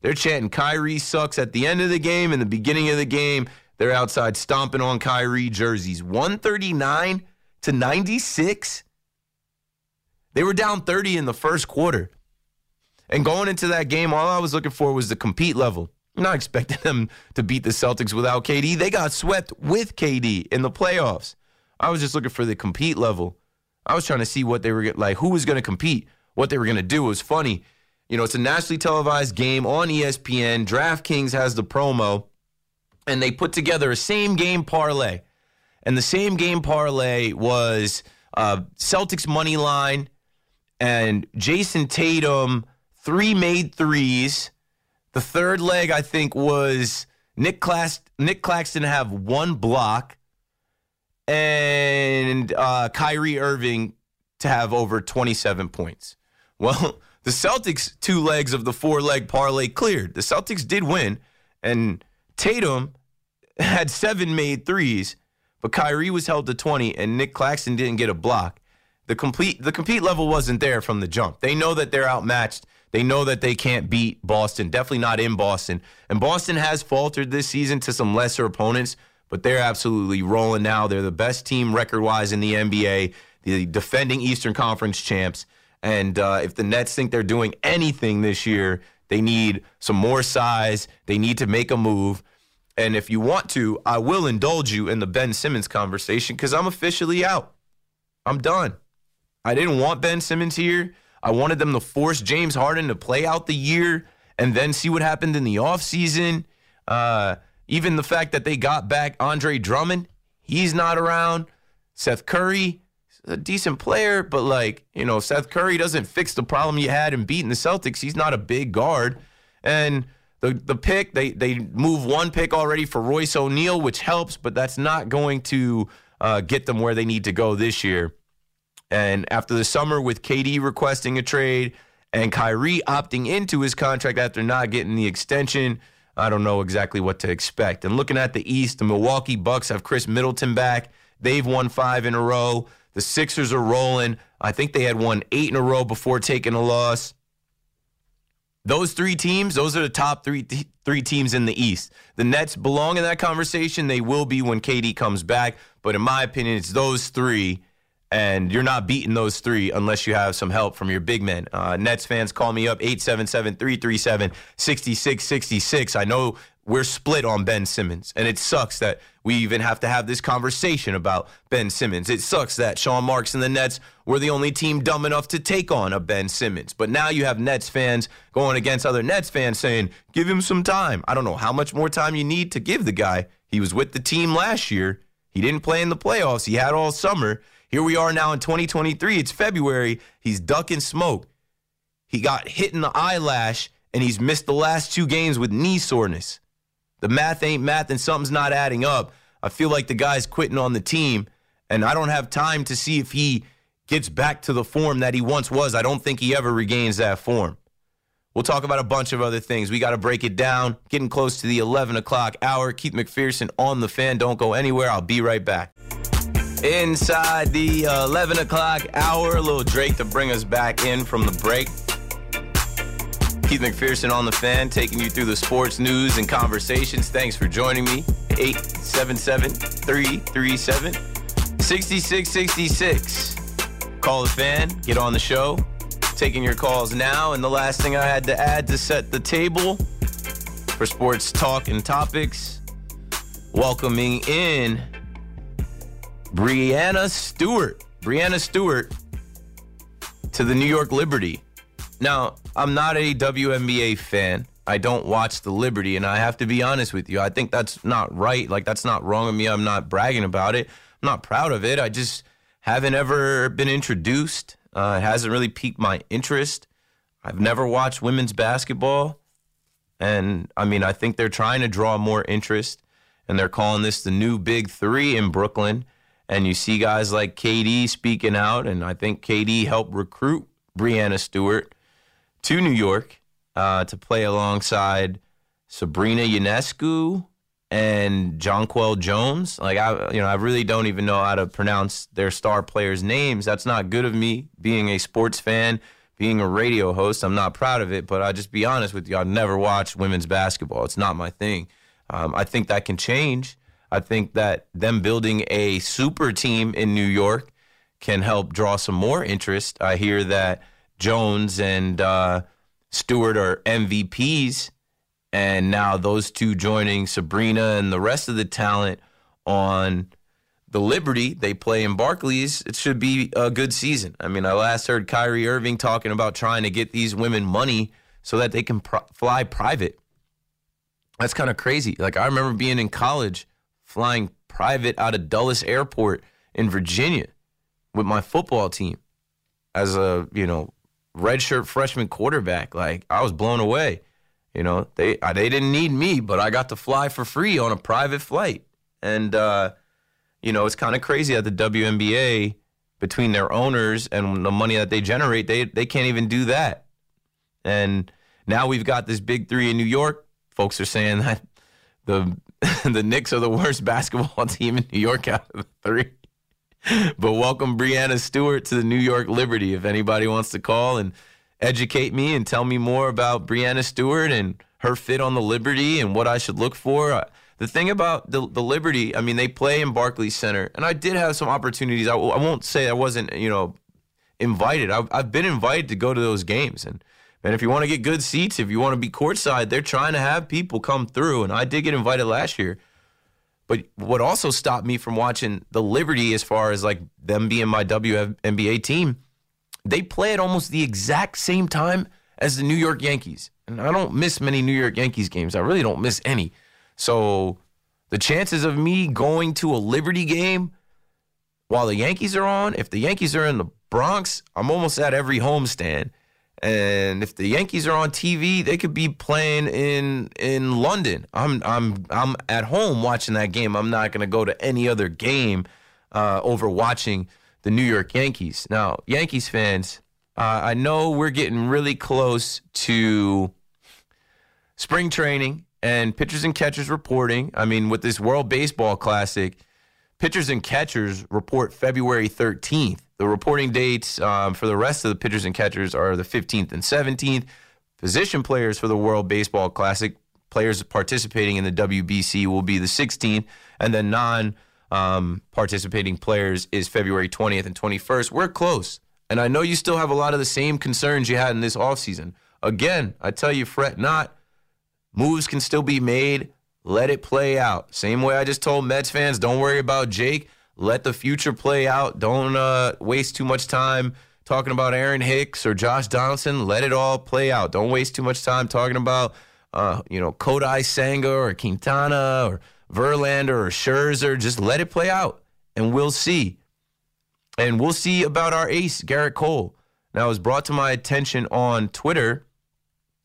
Speaker 1: They're chanting Kyrie sucks at the end of the game and the beginning of the game. They're outside stomping on Kyrie jerseys. 139 to 96. They were down 30 in the first quarter. And going into that game, all I was looking for was the compete level. I'm not expecting them to beat the Celtics without KD. They got swept with KD in the playoffs. I was just looking for the compete level. I was trying to see what they were like, who was going to compete, what they were going to do. It was funny. You know, it's a nationally televised game on ESPN. DraftKings has the promo, and they put together a same game parlay. And the same game parlay was uh, Celtics money line and Jayson Tatum three made threes. The third leg, I think, was Nick Clax- Nic Claxton have one block, and uh, Kyrie Irving to have over 27 points. Well, [LAUGHS] the Celtics two legs of the four leg parlay cleared. The Celtics did win, and Tatum had seven made threes, but Kyrie was held to 20, and Nic Claxton didn't get a block. The complete the compete level wasn't there from the jump. They know that they're outmatched. They know that they can't beat Boston. Definitely not in Boston. And Boston has faltered this season to some lesser opponents, but they're absolutely rolling now. They're the best team record wise in the NBA, the defending Eastern Conference champs. And uh, if the Nets think they're doing anything this year, they need some more size. They need to make a move. And if you want to, I will indulge you in the Ben Simmons conversation because I'm officially out. I'm done. I didn't want Ben Simmons here. I wanted them to force James Harden to play out the year and then see what happened in the offseason. Uh, even the fact that they got back Andre Drummond, he's not around. Seth Curry, a decent player, but like, you know, Seth Curry doesn't fix the problem you had in beating the Celtics. He's not a big guard. And the the pick, they they move one pick already for Royce O'Neal, which helps, but that's not going to uh, get them where they need to go this year. And after the summer with KD requesting a trade and Kyrie opting into his contract after not getting the extension, I don't know exactly what to expect. And looking at the East, the Milwaukee Bucks have Khris Middleton back. They've won five in a row. The Sixers are rolling. I think they had won eight in a row before taking a loss. Those three teams, those are the top three three teams in the East. The Nets belong in that conversation. They will be when KD comes back. But in my opinion, it's those three and you're not beating those three unless you have some help from your big men. Uh, Nets fans, call me up 877 337 6666. I know we're split on Ben Simmons, and it sucks that we even have to have this conversation about Ben Simmons. It sucks that Sean Marks and the Nets were the only team dumb enough to take on a Ben Simmons. But now you have Nets fans going against other Nets fans saying, give him some time. I don't know how much more time you need to give the guy. He was with the team last year. He didn't play in the playoffs. He had all summer. Here we are now in 2023. It's February. He's ducking smoke. He got hit in the eyelash and he's missed the last two games with knee soreness. The math ain't math and something's not adding up. I feel like the guy's quitting on the team and I don't have time to see if he gets back to the form that he once was. I don't think he ever regains that form. We'll talk about a bunch of other things. We got to break it down. Getting close to the 11 o'clock hour. Keith McPherson on the fan. Don't go anywhere. I'll be right back. Inside the uh, 11 o'clock hour, little Drake to bring us back in from the break. Keith McPherson on the fan, taking you through the sports news and conversations. Thanks for joining me. 877 337 6666. Call the fan, get on the show. Taking your calls now. And the last thing I had to add to set the table for sports talk and topics, welcoming in Breanna Stewart. Breanna Stewart to the New York Liberty. Now, I'm not a WNBA fan. I don't watch the Liberty, and I have to be honest with you. I think that's not right. Like, that's not wrong of me. I'm not bragging about it. I'm not proud of it. I just haven't ever been introduced. Uh, it hasn't really piqued my interest. I've never watched women's basketball. And I mean, I think they're trying to draw more interest, and they're calling this the new big three in Brooklyn and you see guys like KD speaking out, and I think KD helped recruit Breanna Stewart to New York uh, to play alongside Sabrina Ionescu and Jonquel Jones. Like I, you know, I really don't even know how to pronounce their star players' names. That's not good of me, being a sports fan, being a radio host. I'm not proud of it, but I'll just be honest with you. I've never watched women's basketball. It's not my thing. Um, I think that can change. I think that them building a super team in New York can help draw some more interest. I hear that Jones and uh, Stewart are MVPs, and now those two joining Sabrina and the rest of the talent on the Liberty they play in Barclays, it should be a good season. I mean, I last heard Kyrie Irving talking about trying to get these women money so that they can fly private. That's kind of crazy. Like I remember being in college flying private out of Dulles Airport in Virginia with my football team as a, you know, redshirt freshman quarterback. Like I was blown away. You know, they uh, they didn't need me, but I got to fly for free on a private flight. And uh, you know, it's kind of crazy that the WNBA between their owners and the money that they generate, they they can't even do that. And now we've got this big three in New York. Folks are saying [LAUGHS] that the [LAUGHS] the Knicks are the worst [LAUGHS] basketball team in New York out of the three. But welcome Breanna Stewart to the New York Liberty. If anybody wants to call and educate me and tell me more about Breanna Stewart and her fit on the Liberty and what I should look for. Uh, the thing about the, the Liberty, I mean, they play in Barclays Center, and I did have some opportunities. I, I won't say I wasn't, you know, invited. I've, I've been invited to go to those games, and and if you want to get good seats, if you want to be courtside, they're trying to have people come through. And I did get invited last year. But what also stopped me from watching the Liberty, as far as like them being my WNBA team, they play at almost the exact same time as the New York Yankees. And I don't miss many New York Yankees games. I really don't miss any. So the chances of me going to a Liberty game while the Yankees are on, if the Yankees are in the Bronx, I'm almost at every homestand. And if the Yankees are on TV, they could be playing in in London. I'm I'm I'm at home watching that game. I'm not going to go to any other game uh, over watching the New York Yankees. Now, Yankees fans, uh, I know we're getting really close to spring training and pitchers and catchers reporting. I mean, with this World Baseball Classic, pitchers and catchers report February 13th. The reporting dates um, for the rest of the pitchers and catchers are the 15th and 17th. Position players for the World Baseball Classic, players participating in the WBC, will be the 16th, and then non um, participating players is February 20th and 21st. We're close. And I know you still have a lot of the same concerns you had in this offseason. Again, I tell you, fret not. Moves can still be made. Let it play out. Same way I just told Mets fans, don't worry about Jake. Let the future play out. Don't uh, waste too much time talking about Aaron Hicks or Josh Donaldson. Let it all play out. Don't waste too much time talking about, uh, you know, Kodai Senga or Quintana or Verlander or Scherzer. Just let it play out, and we'll see. And we'll see about our ace, Gerrit Cole. Now, it was brought to my attention on Twitter,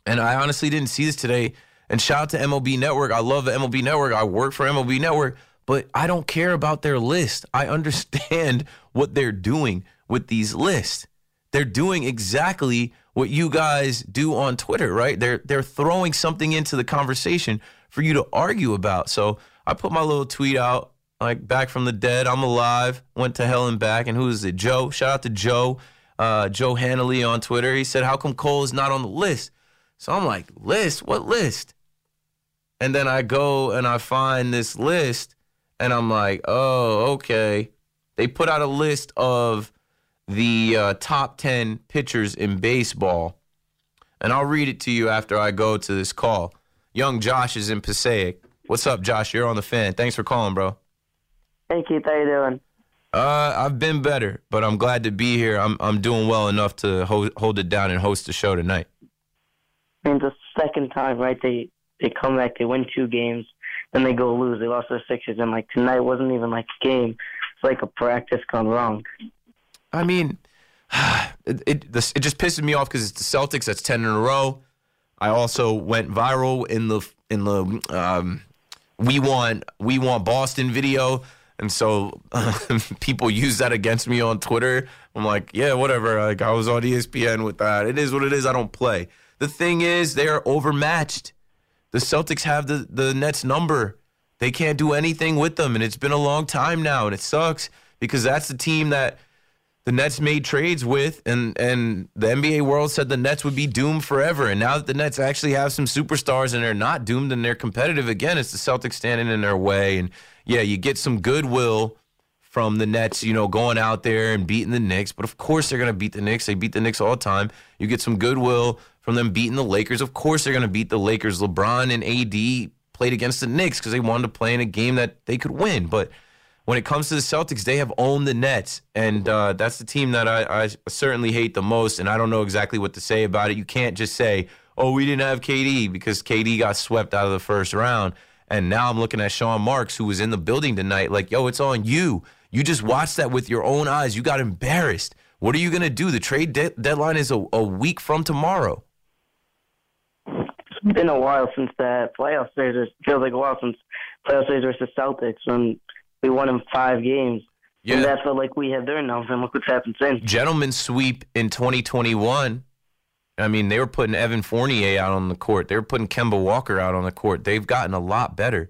Speaker 1: and I honestly didn't see this today. And shout out to MLB Network. I love the MLB Network. I work for MLB Network, but I don't care about their list. I understand [LAUGHS] what they're doing with these lists. They're doing exactly what you guys do on Twitter, right? They're they're throwing something into the conversation for you to argue about. So I put my little tweet out, like back from the dead. I'm alive. Went to hell and back. And who is it? Joe. Shout out to Joe. Uh, Joe Hanley on Twitter. He said, "How come Cole is not on the list?" So I'm like, "List? What list?" And then I go and I find this list, and I'm like, "Oh, okay." They put out a list of the uh, top 10 pitchers in baseball. And I'll read it to you after I go to this call. Young Josh is in Passaic. What's up, Josh? You're on the fan. Thanks for calling, bro.
Speaker 5: Hey Keith, how you doing?
Speaker 1: Uh, I've been better, but I'm glad to be here. I'm I'm doing well enough to hold hold it down and host the show tonight.
Speaker 5: I mean, the second time, right? They they come back, they win two games, then they go lose. They lost their Sixers, and like tonight wasn't even like a game. It's like a practice gone wrong.
Speaker 1: I mean, [SIGHS] it it, it just pisses me off because it's the Celtics. That's ten in a row. I also went viral in the in the um, we want we want Boston video, and so [LAUGHS] people use that against me on Twitter. I'm like, yeah, whatever. Like I was on ESPN with that. It is what it is. I don't play. The thing is, they are overmatched. The Celtics have the the Nets number. They can't do anything with them, and it's been a long time now, and it sucks because that's the team that the Nets made trades with, and and the NBA world said the Nets would be doomed forever. And now that the Nets actually have some superstars and they're not doomed and they're competitive again, it's the Celtics standing in their way. And yeah, you get some goodwill from the Nets, you know, going out there and beating the Knicks. But of course, they're going to beat the Knicks. They beat the Knicks all the time. You get some goodwill from them beating the Lakers. Of course, they're going to beat the Lakers. LeBron and AD played against the Knicks because they wanted to play in a game that they could win. But when it comes to the Celtics, they have owned the Nets, and uh, that's the team that I, I, certainly hate the most. And I don't know exactly what to say about it. You can't just say, "Oh, we didn't have KD" because KD got swept out of the first round. And now I'm looking at Sean Marks, who was in the building tonight, like, "Yo, it's on you. You just watched that with your own eyes. You got embarrassed. What are you gonna do? The trade de- deadline is a, a week from tomorrow."
Speaker 5: It's been a while since that playoff series. It feels like a while since playoff series versus Celtics when we won in five games.
Speaker 1: Yeah.
Speaker 5: And that felt like we had their numbers, and look what's happened since.
Speaker 1: Gentlemen sweep in 2021, I mean, they were putting Evan Fournier out on the court. They were putting Kemba Walker out on the court. They've gotten a lot better.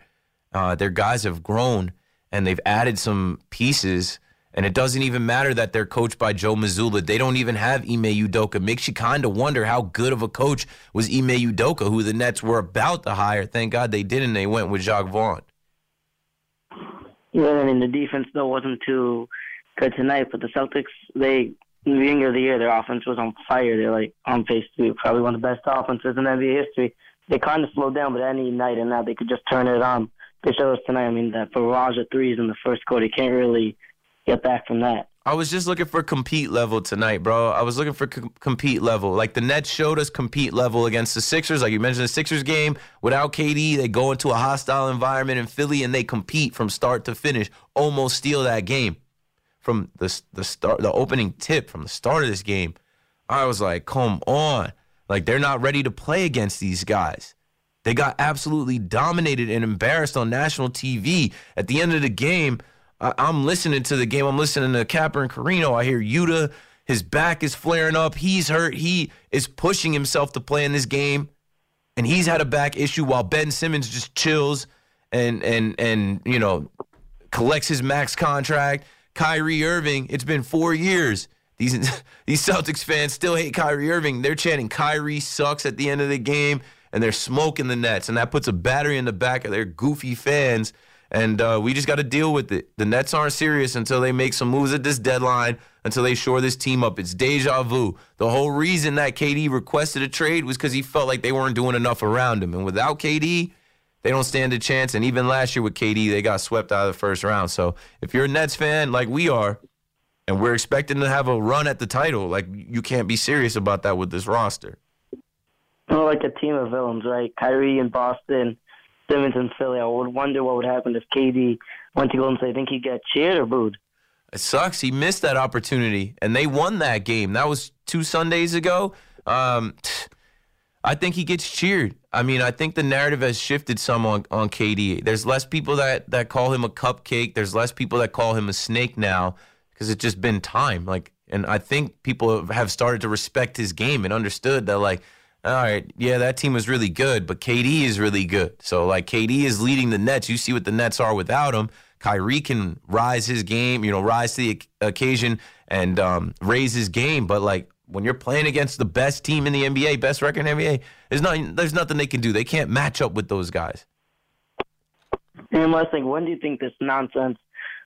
Speaker 1: Uh, their guys have grown and they've added some pieces. And it doesn't even matter that they're coached by Joe Mazzulla. They don't even have Ime Udoka. Makes you kind of wonder how good of a coach was Ime Udoka, who the Nets were about to hire. Thank God they didn't. They went with Jacque Vaughn.
Speaker 5: Yeah, I mean the defense though wasn't too good tonight, but the Celtics they in the beginning of the year their offense was on fire. They're like on pace to probably one of the best offenses in NBA history. They kind of slowed down, but any night and now they could just turn it on. They showed us tonight. I mean that barrage of threes in the first quarter, you can't really get back from that.
Speaker 1: I was just looking for compete level tonight, bro. I was looking for com- compete level. Like the Nets showed us compete level against the Sixers. Like you mentioned, the Sixers game without KD, they go into a hostile environment in Philly and they compete from start to finish, almost steal that game from the the start, the opening tip from the start of this game. I was like, come on, like they're not ready to play against these guys. They got absolutely dominated and embarrassed on national TV. At the end of the game, I, am listening to the game. I'm listening to Capper and Carrino. I hear Yuta. His back is flaring up. He's hurt. He is pushing himself to play in this game, and he's had a back issue while Ben Simmons just chills and and and you know collects his max contract. Kyrie Irving. It's been four years. These [LAUGHS] these Celtics fans still hate Kyrie Irving. They're chanting Kyrie sucks at the end of the game, and they're smoking the Nets, and that puts a battery in the back of their goofy fans and uh, we just got to deal with it. The Nets aren't serious until they make some moves at this deadline, until they shore this team up. It's deja vu. The whole reason that KD requested a trade was because he felt like they weren't doing enough around him. And without KD, they don't stand a chance. And even last year with KD, they got swept out of the first round. So if you're a Nets fan like we are, and we're expecting to have a run at the title, like you can't be serious about that with this roster.
Speaker 5: Well, like a team of villains, right? Kyrie in Boston Simmons in Philly. I would wonder what would happen if KD went to Golden State. I think he'd get cheered or booed?
Speaker 1: It sucks. He missed that opportunity, and they won that game. That was two Sundays ago. Um, I think he gets cheered. I mean, I think the narrative has shifted some on, on KD. There's less people that, that call him a cupcake. There's less people that call him a snake now because it's just been time. Like, and I think people have started to respect his game and understood that like – all right, yeah, that team was really good, but KD is really good. So like KD is leading the Nets. You see what the Nets are without him. Kyrie can rise his game, you know, rise to the occasion and um, raise his game. But like when you're playing against the best team in the NBA, best record in the NBA, there's nothing, there's nothing they can do. They can't match up with those guys.
Speaker 5: And thing, when do you think this nonsense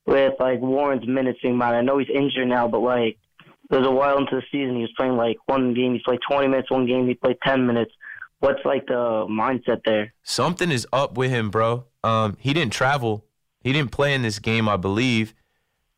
Speaker 5: with like Warren's minutes being mine? I know he's injured now, but like there's a while into the season he was playing like one game he played 20 minutes, one game he played 10 minutes. What's like the mindset there?
Speaker 1: Something is up with him, bro. Um, he didn't travel. He didn't play in this game, I believe.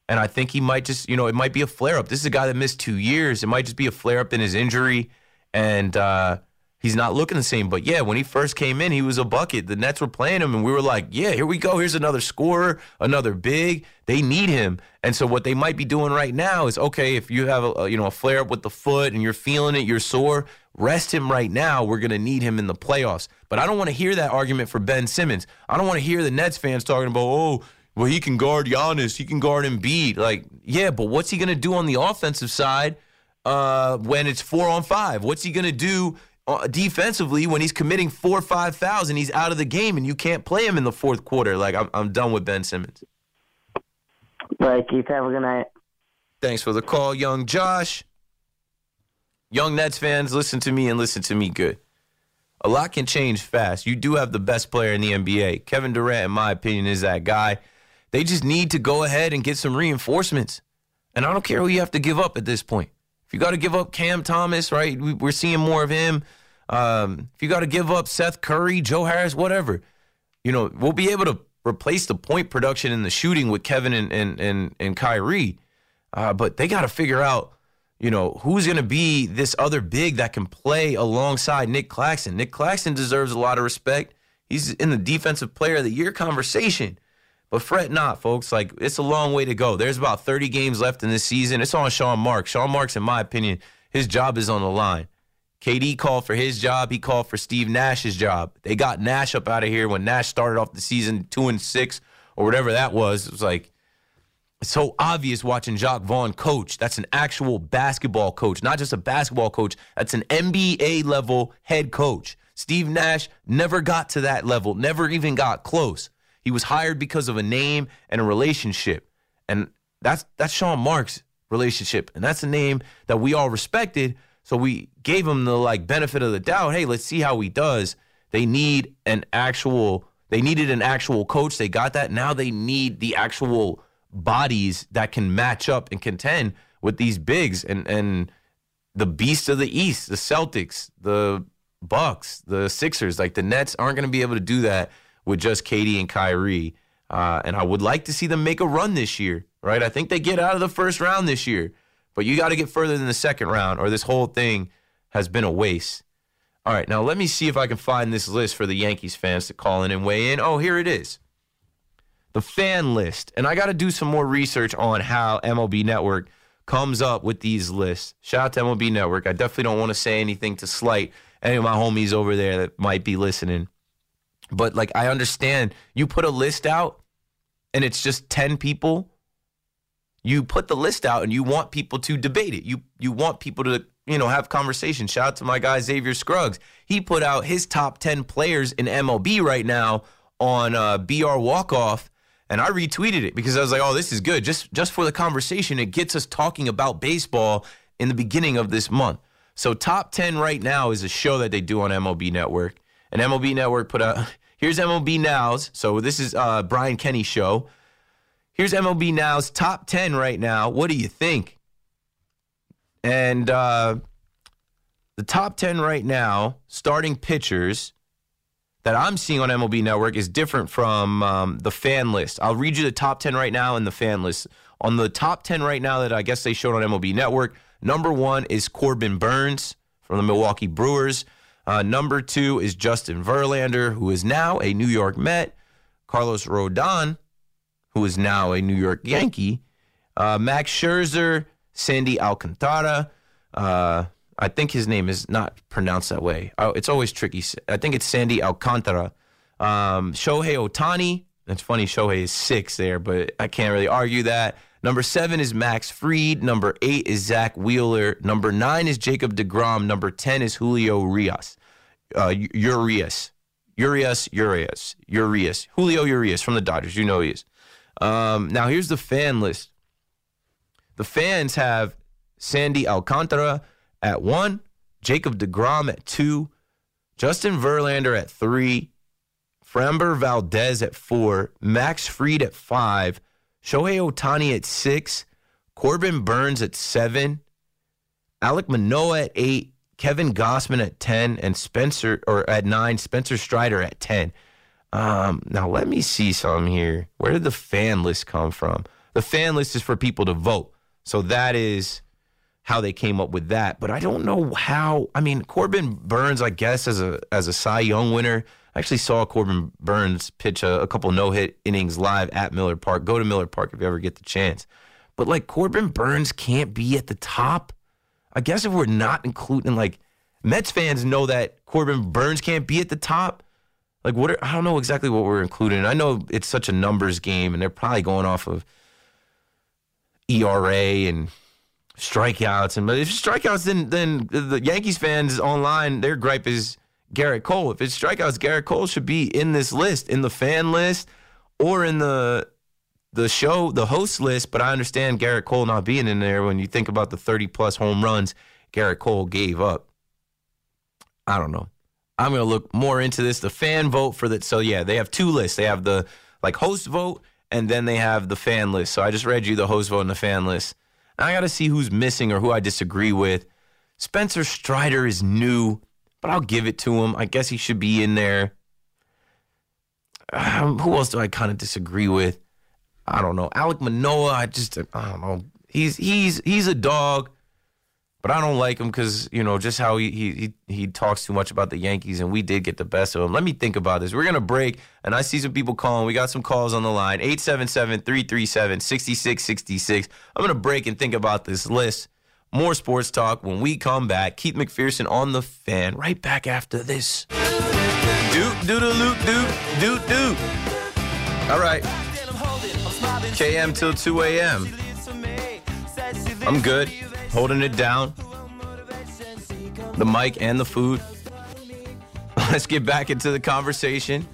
Speaker 1: And I think he might just, you know, it might be a flare up. This is a guy that missed two years. It might just be a flare up in his injury. And uh, he's not looking the same. But yeah, when he first came in, he was a bucket. The Nets were playing him, and we were like, yeah, here we go. Here's another scorer, another big. They need him. And so what they might be doing right now is okay, if you have a, you know a flare up with the foot and you're feeling it, you're sore, rest him right now. We're gonna need him in the playoffs. But I don't want to hear that argument for Ben Simmons. I don't want to hear the Nets fans talking about, oh, well, he can guard Giannis, he can guard Embiid. Like, yeah, but what's he gonna do on the offensive side? Uh, when it's four on five, what's he gonna do uh, Uh, defensively when he's committing four or five fouls and he's out of the game and you can't play him in the fourth quarter. Like I'm, I'm done with Ben Simmons.
Speaker 5: Right, Keith. Have a good night.
Speaker 1: Thanks for the call, young Josh. Young Nets fans, listen to me and listen to me good. A lot can change fast. You do have the best player in the NBA. Kevin Durant, in my opinion, is that guy. They just need to go ahead and get some reinforcements. And I don't care who you have to give up at this point. You got to give up Cam Thomas, right? We're seeing more of him. Um, if you got to give up Seth Curry, Joe Harris, whatever, you know, we'll be able to replace the point production and the shooting with Kevin and and and, and Kyrie. Uh, but they got to figure out, you know, who's going to be this other big that can play alongside Nic Claxton. Nic Claxton deserves a lot of respect. He's in the defensive player of the year conversation. But fret not, folks. Like it's a long way to go. There's about 30 games left in this season. It's on Sean Marks. Sean Marks, in my opinion, his job is on the line. KD called for his job. He called for Steve Nash's job. They got Nash up out of here when Nash started off the season two and six or whatever that was. It was like It's so obvious watching Jacque Vaughn coach. That's an actual basketball coach, not just a basketball coach. That's an NBA level head coach. Steve Nash never got to that level, never even got close. He was hired because of a name and a relationship. And that's that's Sean Marks' relationship. And that's a name that we all respected. So we gave him the like benefit of the doubt. Hey, let's see how he does. They need an actual they needed an actual coach. They got that. Now they need the actual bodies that can match up and contend with these bigs and and the beasts of the East, the Celtics, the Bucks, the Sixers. Like the Nets aren't going to be able to do that with just KD and Kyrie. Uh, and I would like to see them make a run this year, right? I think they get out of the first round this year, but you got to get further than the second round, or this whole thing has been a waste. All right, now let me see if I can find this list for the Yankees fans to call in and weigh in. Oh, here it is the fan list. And I got to do some more research on how MLB Network comes up with these lists. Shout out to MLB Network. I definitely don't want to say anything to slight any of my homies over there that might be listening. But like I understand you put a list out and it's just 10 people. You put the list out and you want people to debate it. You you want people to, you know, have conversation. Shout out to my guy Xavier Scruggs. He put out his top 10 players in MLB right now on uh, BR Walkoff and I retweeted it because I was like, "Oh, this is good." Just just for the conversation, it gets us talking about baseball in the beginning of this month. So, top ten right now is a show that they do on MLB Network, and MLB Network put out. Here's MLB Now's. So this is uh, Brian Kenny show. Here's MLB Now's top ten right now. What do you think? And uh, the top ten right now, starting pitchers that I'm seeing on MLB Network is different from um, the fan list. I'll read you the top 10 right now and the fan list. On the top 10 right now that I guess they showed on MLB Network, number one is Corbin Burnes from the Milwaukee Brewers. Uh, number two is Justin Verlander, who is now a New York Met. Carlos Rodon, who is now a New York Yankee. Uh, Max Scherzer, Sandy Alcantara, uh, I think his name is not pronounced that way. Oh, it's always tricky. I think it's Sandy Alcantara. Um, Shohei Ohtani. It's funny, Shohei is six there, but I can't really argue that. Number seven is Max Fried. Number eight is Zack Wheeler. Number nine is Jacob DeGrom. Number 10 is Julio Rios. Uh, Urias. Urias, Urias, Urias. Julio Urias from the Dodgers. You know he is. Um, now, here's the fan list. The fans have Sandy Alcantara, at one, Jacob DeGrom at two, Justin Verlander at three, Framber Valdez at four, Max Fried at five, Shohei Ohtani at six, Corbin Burnes at seven, Alek Manoah at eight, Kevin Gausman at 10, and Spencer, or at nine, Spencer Strider at 10. Um, now, let me see some here. Where did the fan list come from? The fan list is for people to vote. So that is how they came up with that. But I don't know how. I mean, Corbin Burnes, I guess, as a as a Cy Young winner. I actually saw Corbin Burnes pitch a, a couple no hit innings live at Miller Park. Go to Miller Park if you ever get the chance. But like Corbin Burnes can't be at the top. I guess if we're not including like Mets fans know that Corbin Burnes can't be at the top. Like what? Are, I don't know exactly what we're including. I know it's such a numbers game, and they're probably going off of ERA and strikeouts and but if strikeouts then then the Yankees fans online their gripe is Gerrit Cole. If it's strikeouts, Gerrit Cole should be in this list, in the fan list, or in the the show, the host list. But I understand Gerrit Cole not being in there when you think about the 30 plus home runs Gerrit Cole gave up. I don't know. I'm gonna look more into this. The fan vote for that. So yeah, they have two lists. They have the like host vote, and then they have the fan list. So I just read you the host vote and the fan list. I got to see who's missing or who I disagree with. Spencer Strider is new, but I'll give it to him. I guess he should be in there. Um, who else do I kind of disagree with? I don't know. Alek Manoah, I just I don't know. He's he's he's a dog but I don't like him because you know just how he, he he talks too much about the Yankees, and we did get the best of him. Let me think about this. We're gonna break, and I see some people calling. We got some calls on the line 877-337-6666. I'm gonna break and think about this list. More sports talk when we come back. Keith McPherson on the fan. Right back after this. Doot doot doot doot doot doot. All right. KM till 2 a.m. I'm good, holding it down. The mic and the food. [LAUGHS] Let's get back into the conversation.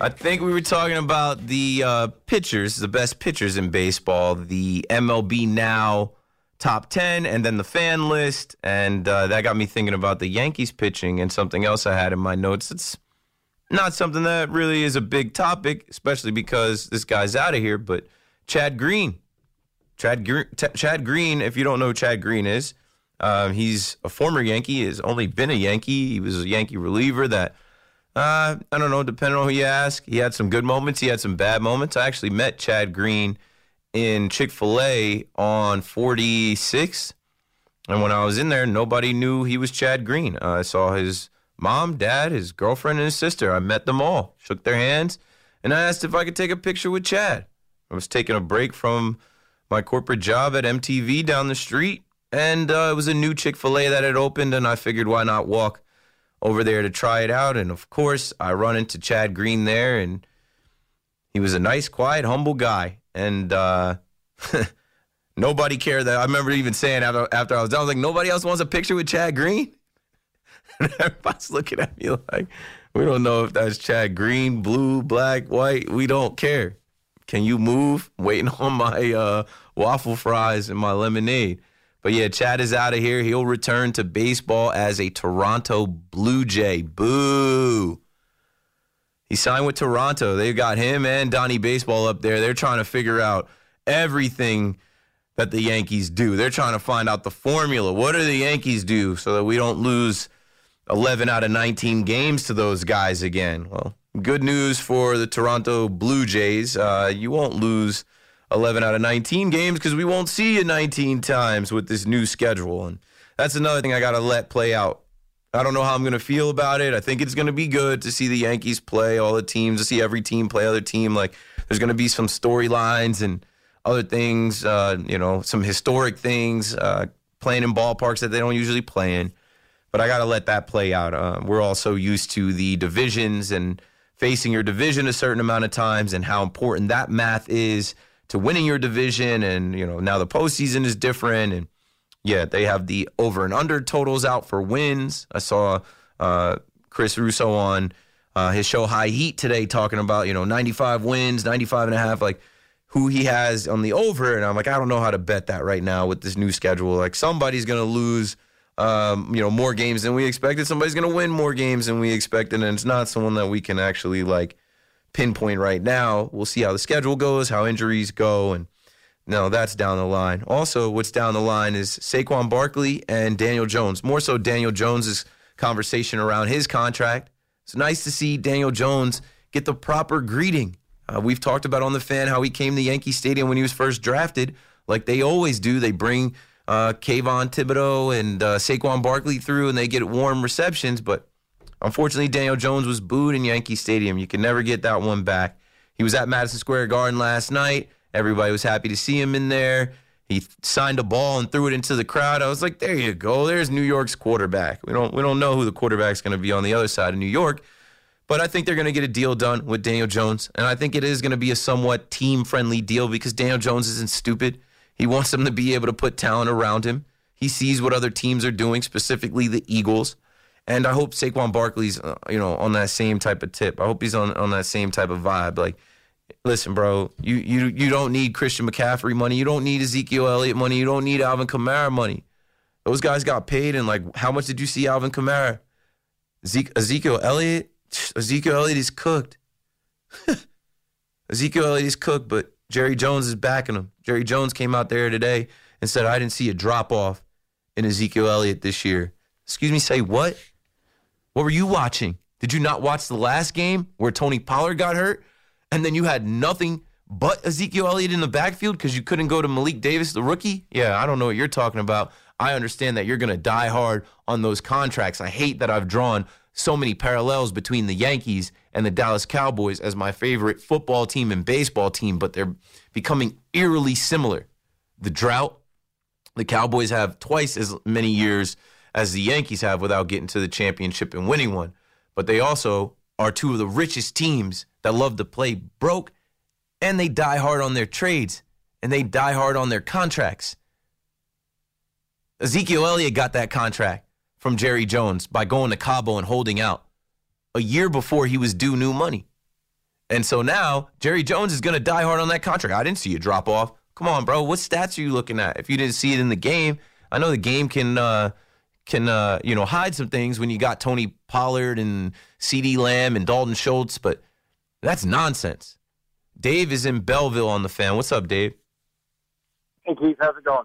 Speaker 1: I think we were talking about the uh, pitchers, the best pitchers in baseball, the MLB Now top 10, and then the fan list. And uh, that got me thinking about the Yankees pitching and something else I had in my notes. It's not something that really is a big topic, especially because this guy's out of here, but Chad Green. Chad, Gre- T- Chad Green, if you don't know who Chad Green is, um, he's a former Yankee. Has only been a Yankee. He was a Yankee reliever that uh, I don't know, depending on who you ask. He had some good moments, he had some bad moments. I actually met Chad Green in Chick fil A on 46. And when I was in there, nobody knew he was Chad Green. Uh, I saw his mom, dad, his girlfriend, and his sister. I met them all, shook their hands, and I asked if I could take a picture with Chad. I was taking a break from my corporate job at MTV down the street, and uh, it was a new Chick fil A that had opened, and I figured why not walk over there to try it out. And of course, I run into Chad Green there, and he was a nice, quiet, humble guy. And uh, [LAUGHS] nobody cared that. I remember even saying after, after I was done, I was like, nobody else wants a picture with Chad Green? [LAUGHS] And everybody's looking at me like, we don't know if that's Chad Green, blue, black, white. We don't care. Can you move? Waiting on my uh, waffle fries and my lemonade. But yeah, Chad is out of here. He'll return to baseball as a Toronto Blue Jay. Boo. He signed with Toronto. They've got him and Donnie Baseball up there. They're trying to figure out everything that the Yankees do. They're trying to find out the formula. What do the Yankees do so that we don't lose 11 out of 19 games to those guys again? Well, good news for the Toronto Blue Jays. Uh, you won't lose 11 out of 19 games because we won't see you 19 times with this new schedule. And that's another thing I got to let play out. I don't know how I'm going to feel about it. I think it's going to be good to see the Yankees play all the teams, to see every team play other team. Like there's going to be some storylines and other things, uh, you know, some historic things, uh, playing in ballparks that they don't usually play in. But I got to let that play out. Uh, we're all so used to the divisions and facing your division a certain amount of times and how important that math is to winning your division. And, you know, now the postseason is different. And yeah, they have the over and under totals out for wins. I saw uh, Chris Russo on uh, his show High Heat today talking about, you know, 95 wins, 95 and a half, like who he has on the over. And I'm like, I don't know how to bet that right now with this new schedule. Like somebody's going to lose. Um, you know, more games than we expected. Somebody's going to win more games than we expected, and it's not someone that we can actually like pinpoint right now. We'll see how the schedule goes, how injuries go, and no, that's down the line. Also, what's down the line is Saquon Barkley and Daniel Jones. More so, Daniel Jones's conversation around his contract. It's nice to see Daniel Jones get the proper greeting. Uh, we've talked about on the fan how he came to Yankee Stadium when he was first drafted, like they always do. They bring uh, Kayvon Thibodeaux and uh, Saquon Barkley through, and they get warm receptions. But Unfortunately, Daniel Jones was booed in Yankee Stadium. You can never get that one back. He was at Madison Square Garden last night. Everybody was happy to see him in there. He signed a ball and threw it into the crowd. I was like, "There you go. There's New York's quarterback." We don't we don't know who the quarterback's going to be on the other side of New York, but I think they're going to get a deal done with Daniel Jones, and I think it is going to be a somewhat team-friendly deal because Daniel Jones isn't stupid. He wants them to be able to put talent around him. He sees what other teams are doing, specifically the Eagles. And I hope Saquon Barkley's, uh, you know, on that same type of tip. I hope he's on, on that same type of vibe. Like, listen, bro, you you you don't need Christian McCaffrey money. You don't need Ezekiel Elliott money. You don't need Alvin Kamara money. Those guys got paid, and like, how much did you see Alvin Kamara? Zeke, Ezekiel Elliott, Ezekiel Elliott is cooked. [LAUGHS] Ezekiel Elliott is cooked, but Jerry Jones is backing him. Jerry Jones came out there today and said, I didn't see a drop off in Ezekiel Elliott this year. Excuse me, say what? What were you watching? Did you not watch the last game where Tony Pollard got hurt? And then you had nothing but Ezekiel Elliott in the backfield because you couldn't go to Malik Davis, the rookie? Yeah, I don't know what you're talking about. I understand that you're going to die hard on those contracts. I hate that I've drawn so many parallels between the Yankees and the Dallas Cowboys as my favorite football team and baseball team, but they're becoming eerily similar. The drought, the Cowboys have twice as many years as the Yankees have without getting to the championship and winning one. But they also are two of the richest teams that love to play broke and they die hard on their trades and they die hard on their contracts. Ezekiel Elliott got that contract from Jerry Jones by going to Cabo and holding out a year before he was due new money. And so now Jerry Jones is going to die hard on that contract. I didn't see you drop off. Come on, bro. What stats are you looking at? If you didn't see it in the game, I know the game can uh, can uh, you know hide some things when you got Tony Pollard and CeeDee Lamb and Dalton Schultz, but that's nonsense. Dave is in Belleville on the fan. What's up, Dave?
Speaker 6: Hey, Keith, how's it going?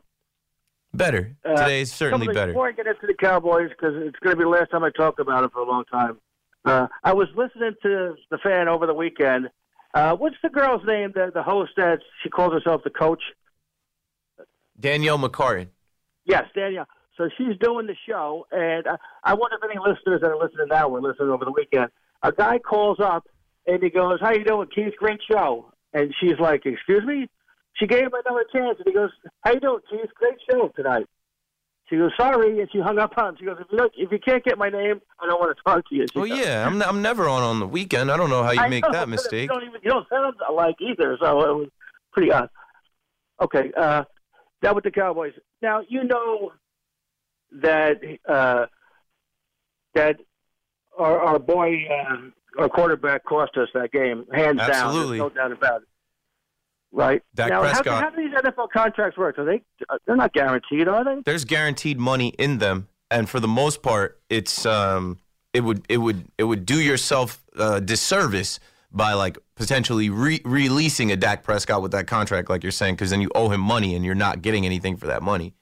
Speaker 1: Better.
Speaker 6: Uh,
Speaker 1: Today is certainly better.
Speaker 6: Before I get into the Cowboys, because it's going to be the last time I talk about it for a long time. Uh, I was listening to the fan over the weekend. Uh, what's the girl's name? The the host that she calls herself the coach.
Speaker 1: Danielle McCartan.
Speaker 6: Yes, Danielle. So she's doing the show, and I, I wonder if any listeners that are listening now were listening over the weekend. A guy calls up and he goes, "How you doing, Keith? Great show." And she's like, "Excuse me." She gave him another chance, and he goes, "How you doing, Keith? Great show tonight." She goes, "Sorry," and she hung up on him. She goes, "If you if you can't get my name, I don't want to talk to you." She
Speaker 1: Well,
Speaker 6: goes,
Speaker 1: yeah, I'm, I'm never on on the weekend. I don't know how you
Speaker 6: I
Speaker 1: make
Speaker 6: know, [LAUGHS]
Speaker 1: that mistake.
Speaker 6: You don't even you don't sound alike either, so it was pretty odd. Okay, uh, now with the Cowboys. Now you know that uh, that our, our boy, uh, our quarterback, cost us that game, hands
Speaker 1: Absolutely.
Speaker 6: down. There's no doubt about it. Right
Speaker 1: Dak
Speaker 6: now, how,
Speaker 1: Prescott.
Speaker 6: how do these NFL contracts work? Are they? They're not guaranteed, are they?
Speaker 1: There's guaranteed money in them, and for the most part, it's um, it would it would it would do yourself uh, disservice by like potentially re- releasing a Dak Prescott with that contract, like you're saying, because then you owe him money and you're not getting anything for that money.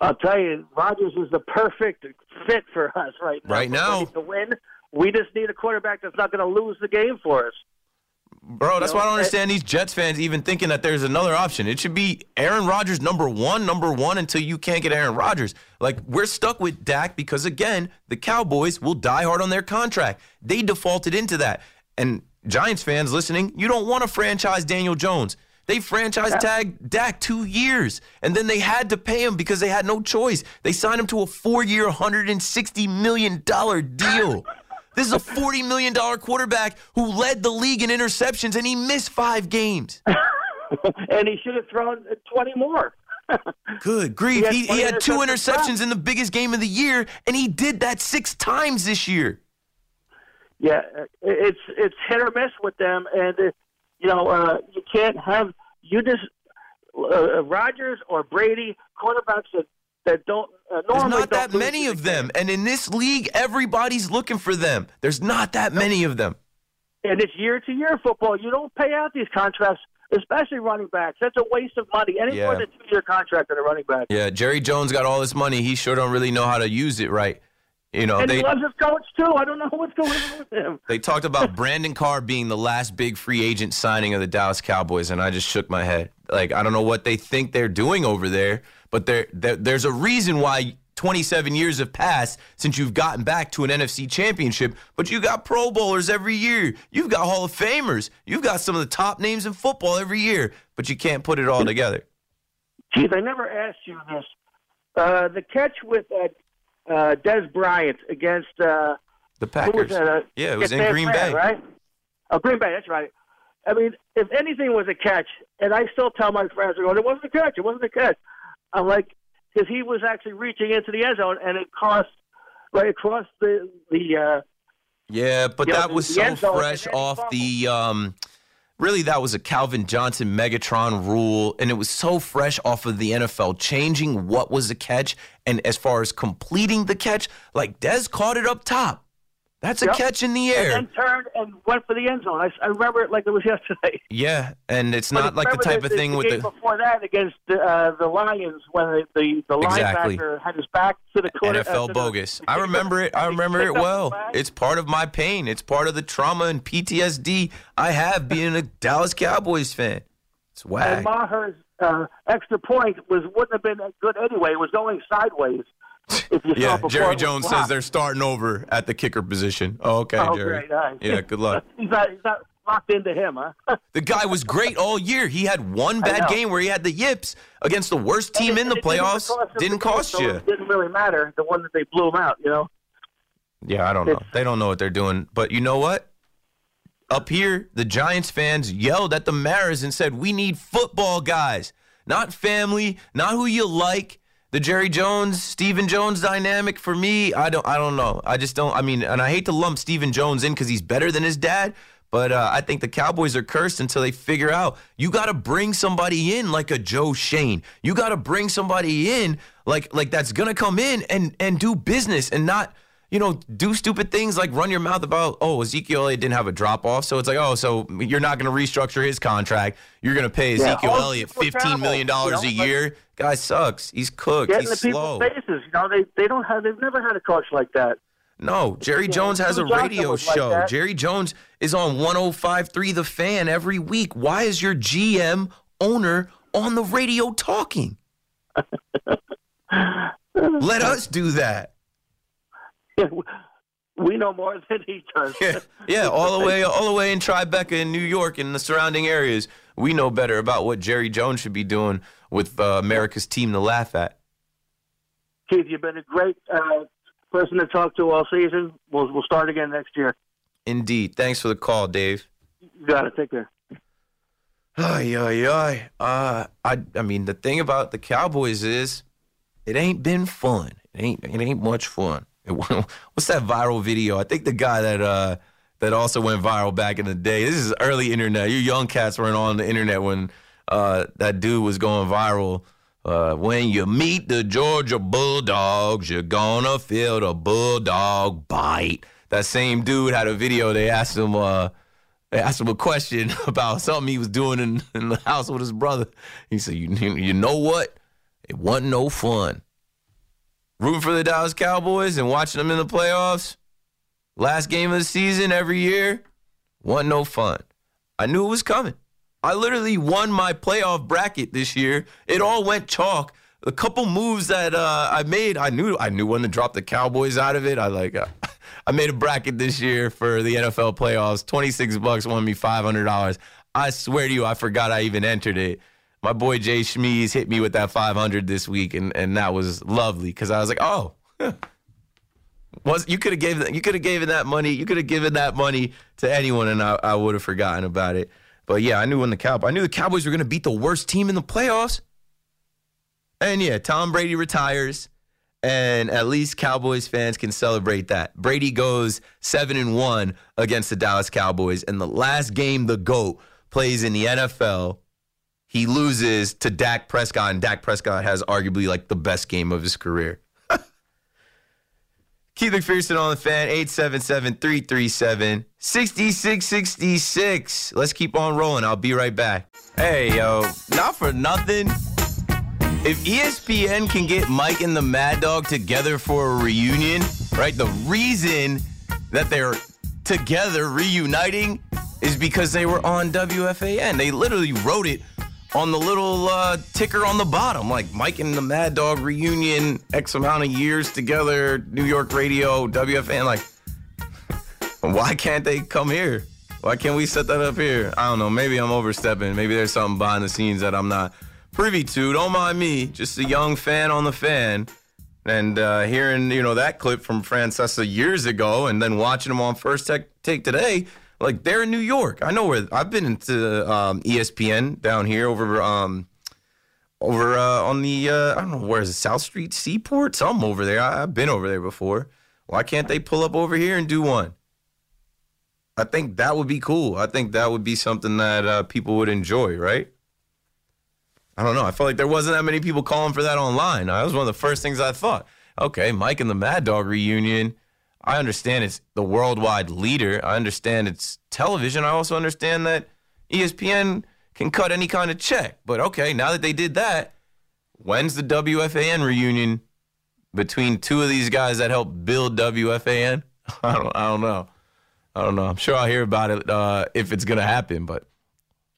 Speaker 6: I'll tell you, Rodgers is the perfect fit for us right now.
Speaker 1: Right now.
Speaker 6: to win. We just need a quarterback that's not going to lose the game for us.
Speaker 1: Bro, that's why I don't understand these Jets fans even thinking that there's another option. It should be Aaron Rodgers number one, number one until you can't get Aaron Rodgers. Like we're stuck with Dak because again, the Cowboys will die hard on their contract. They defaulted into that. And Giants fans listening, you don't want to franchise Daniel Jones. They franchise tagged Dak two years, and then they had to pay him because they had no choice. They signed him to a four-year, $160 million deal. [LAUGHS] This is a $40 million quarterback who led the league in interceptions, and he missed five games. [LAUGHS]
Speaker 6: and he should have thrown 20 more. [LAUGHS]
Speaker 1: Good grief.
Speaker 6: He
Speaker 1: He,
Speaker 6: had
Speaker 1: he had two interceptions in the biggest game of the year, and he did that six times this year.
Speaker 6: Yeah, uh, it's it's hit or miss with them, and uh, you know uh, you can't have you just uh, Rodgers or Brady quarterbacks that that don't uh,
Speaker 1: There's not that many of them. And in this league, everybody's looking for them. There's not that many of them.
Speaker 6: and it's year to year football. You don't pay out these contracts, especially running backs. That's a waste of money. Any
Speaker 1: Yeah.
Speaker 6: more than two year contract on a running back.
Speaker 1: Yeah, Jerry Jones got all this money. He sure don't really know how to use it right. You know,
Speaker 6: and
Speaker 1: they
Speaker 6: he loves his coach too. I don't know [LAUGHS] what's going on with him.
Speaker 1: they talked about Brandon Carr being the last big free agent signing of the Dallas Cowboys, and I just shook my head. Like I don't know what they think they're doing over there, but there, there there's a reason why 27 years have passed since you've gotten back to an NFC championship, but you got Pro Bowlers every year. You've got Hall of Famers. You've got some of the top names in football every year, but you can't put it all together.
Speaker 6: Geez, I never asked you this. Uh, the catch with uh, uh, Dez Bryant against uh,
Speaker 1: The Packers.
Speaker 6: Uh,
Speaker 1: Yeah, it was in
Speaker 6: San
Speaker 1: Green
Speaker 6: Fran,
Speaker 1: Bay.
Speaker 6: right? Oh, Green Bay. That's right. I mean, if anything was a catch, and I still tell my friends, "I go, it wasn't a catch. It wasn't a catch." I'm like, because he was actually reaching into the end zone, and it crossed right across the the. Uh,
Speaker 1: Yeah, but that
Speaker 6: the-
Speaker 1: was so fresh
Speaker 6: and then he
Speaker 1: off the um really that was a Calvin Johnson Megatron rule and it was so fresh off of the NFL changing what was a catch and as far as completing the catch, like Dez caught it up top. That's a
Speaker 6: Yep.
Speaker 1: catch in the air.
Speaker 6: and then turned and went for the end zone. I, I remember it like it was [LAUGHS] yesterday.
Speaker 1: yeah, and it's not like the type of thing
Speaker 6: the
Speaker 1: with
Speaker 6: game
Speaker 1: the
Speaker 6: before that against the, uh, the Lions when the the, the
Speaker 1: Exactly.
Speaker 6: linebacker had his back to the quarter, uh, to
Speaker 1: NFL
Speaker 6: the-
Speaker 1: bogus. [LAUGHS] I remember it. I remember it
Speaker 6: the
Speaker 1: well. It's part of my pain. It's part of the trauma and PTSD I have being a Dallas Cowboys fan. It's whack. And.
Speaker 6: Maher's uh, extra point was wouldn't have been good anyway. It was going sideways.
Speaker 1: Yeah, Jerry Jones says they're starting over at the kicker position. Oh, okay,
Speaker 6: Oh,
Speaker 1: Jerry.
Speaker 6: great. Right.
Speaker 1: Yeah, good luck. [LAUGHS]
Speaker 6: he's not. He's not locked into him, huh? [LAUGHS]
Speaker 1: The guy was great all year. He had one bad game where he had the yips against the worst team in the
Speaker 6: It didn't
Speaker 1: playoffs.
Speaker 6: cost
Speaker 1: Didn't cost
Speaker 6: so
Speaker 1: you.
Speaker 6: It didn't really matter. The one that they blew him out, you know.
Speaker 1: Yeah, I don't know.
Speaker 6: It's-
Speaker 1: They don't know what they're doing. But you know what? up here, the Giants fans yelled at the Maras and said, "We need football guys, not family, not who you like." The Jerry Jones, Stephen Jones dynamic for me, I don't, I don't know. I just don't. I mean, and I hate to lump Stephen Jones in because he's better than his dad, but uh, I think the Cowboys are cursed until they figure out you got to bring somebody in like a Joe Schoen. You got to bring somebody in like like that's gonna come in and and do business and not you know, do stupid things like run your mouth about, oh, Ezekiel Elliott didn't have a drop off. So it's like, oh, so you're not going to restructure his contract. You're going to pay Ezekiel
Speaker 6: Yeah.
Speaker 1: Elliott $15 million
Speaker 6: know,
Speaker 1: a year. Guy sucks. He's cooked. He's
Speaker 6: the
Speaker 1: slow.
Speaker 6: people's faces. You know, they they don't have. They've never had a coach like that.
Speaker 1: No, Jerry Jones has a radio
Speaker 6: like
Speaker 1: show. Jerry Jones is on 105.3 The Fan every week. Why is your GM owner on the radio talking? [LAUGHS] Let us do that. [LAUGHS]
Speaker 6: we know more than he does.
Speaker 1: Yeah, yeah, all the way, all the way in Tribeca in New York and the surrounding areas. We know better about what Jerry Jones should be doing with uh, America's team to laugh at.
Speaker 6: Keith, you've been a great uh, person to talk to all season. We'll we'll start again next year.
Speaker 1: Indeed. Thanks for the call, Dave.
Speaker 6: You got to take care.
Speaker 1: Ay, ay, ay. Uh, I, I mean, the thing about the Cowboys is, it ain't been fun. It ain't, it ain't much fun. [LAUGHS] What's that viral video? I think the guy that, uh, that also went viral back in the day. This is early internet. You young cats weren't on the internet when, uh, that dude was going viral. Uh, when you meet the Georgia Bulldogs, you're gonna feel the bulldog bite. That same dude had a video. They asked him, uh, they asked him a question [LAUGHS] about something he was doing in, in the house with his brother. He said, you, you know what? It wasn't no fun. Rooting for the Dallas Cowboys and watching them in the playoffs, last game of the season every year, wasn't no fun. I knew it was coming. I literally won my playoff bracket this year. It all went chalk. A couple moves that uh, I made, I knew I knew when to drop the Cowboys out of it. I like uh, [LAUGHS] I made a bracket this year for the NFL playoffs. Twenty six bucks won me five hundred dollars. I swear to you, I forgot I even entered it. My boy Jay Schmees hit me with that five hundred this week, and and that was lovely because I was like, oh. Was you could have gave you could have given that money you could have given that money to anyone and I, I would have forgotten about it. But yeah, I knew when the Cow I knew the Cowboys were going to beat the worst team in the playoffs. And yeah, Tom Brady retires, and at least Cowboys fans can celebrate that. Brady goes seven and one against the Dallas Cowboys, and the last game the goat plays in the NFL, he loses to Dak Prescott, and Dak Prescott has arguably like the best game of his career. [LAUGHS] Keith McPherson on the fan, 877-337-6666. Let's keep on rolling. I'll be right back. Hey, yo, not for nothing. If ESPN can get Mike and the Mad Dog together for a reunion, right? The reason that they're together reuniting is because they were on WFAN. They literally wrote it on the little uh, ticker on the bottom, like Mike and the Mad Dog reunion, X amount of years together, New York radio, WFAN. Like, why can't they come here? Why can't we set that up here? I don't know. Maybe I'm overstepping. Maybe there's something behind the scenes that I'm not privy to. Don't mind me. Just a young fan on the fan. And uh, hearing, you know, that clip from Francesa years ago and then watching them on First Tech Take today, like they're in New York. I know where I've been into um, ESPN down here over um, over uh, on the uh, I don't know where is it South Street Seaport Some over there. I, I've been over there before. Why can't they pull up over here and do one? I think that would be cool. I think that would be something that uh, people would enjoy, right? I don't know. I felt like there wasn't that many people calling for that online. That was one of the first things I thought. Okay, Mike and the Mad Dog reunion. I understand it's the worldwide leader. I understand it's television. I also understand that ESPN can cut any kind of check. But okay, now that they did that, when's the WFAN reunion between two of these guys that helped build WFAN? [LAUGHS] I don't, I don't know. I don't know. I'm sure I'll hear about it uh, if it's gonna happen. But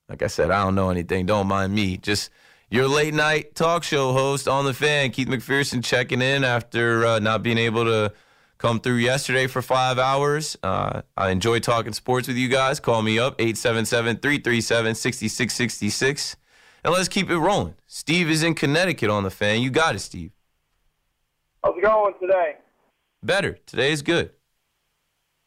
Speaker 1: like I said, I don't know anything. Don't mind me. Just your late night talk show host on the fan, Keith McPherson, checking in after uh, not being able to come through yesterday for five hours. Uh, I enjoy talking sports with you guys. Call me up, 877 337 6666. And let's keep it rolling. Steve is in Connecticut on the fan. You got it, Steve.
Speaker 7: How's it going today?
Speaker 1: Better. Today is good.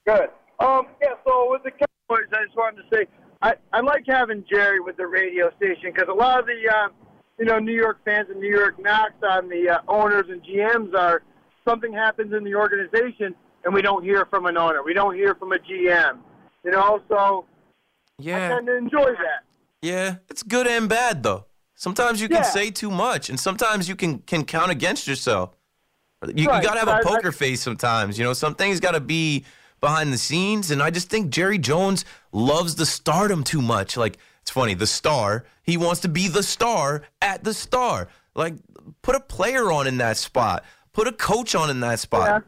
Speaker 7: Good. Um, yeah, so with the Cowboys, I just wanted to say I, I like having Jerry with the radio station because a lot of the uh, you know New York fans and New York knocks on the uh, owners and GMs are something happens in the organization and we don't hear from an owner, we don't hear from a GM, you know. So
Speaker 1: yeah, I
Speaker 7: tend to enjoy that.
Speaker 1: Yeah, it's good and bad though. Sometimes you can
Speaker 7: Yeah.
Speaker 1: say too much, and sometimes you can can count against yourself. You,
Speaker 7: Right,
Speaker 1: you gotta have
Speaker 7: I-
Speaker 1: a poker face sometimes. You know, some things gotta be behind the scenes, and I just think Jerry Jones loves the stardom too much. Like it's funny, the star. He wants to be the star at the star. Like put a player on in that spot. Put a coach on in that spot.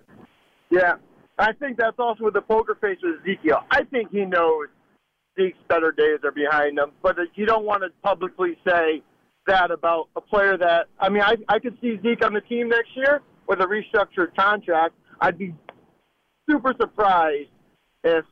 Speaker 7: Yeah. Yeah. I think that's also with the poker face with Ezekiel. I think he knows Zeke's better days are behind him, but you don't want to publicly say that about a player that I mean I I could see Zeke on the team next year with a restructured contract. I'd be super surprised if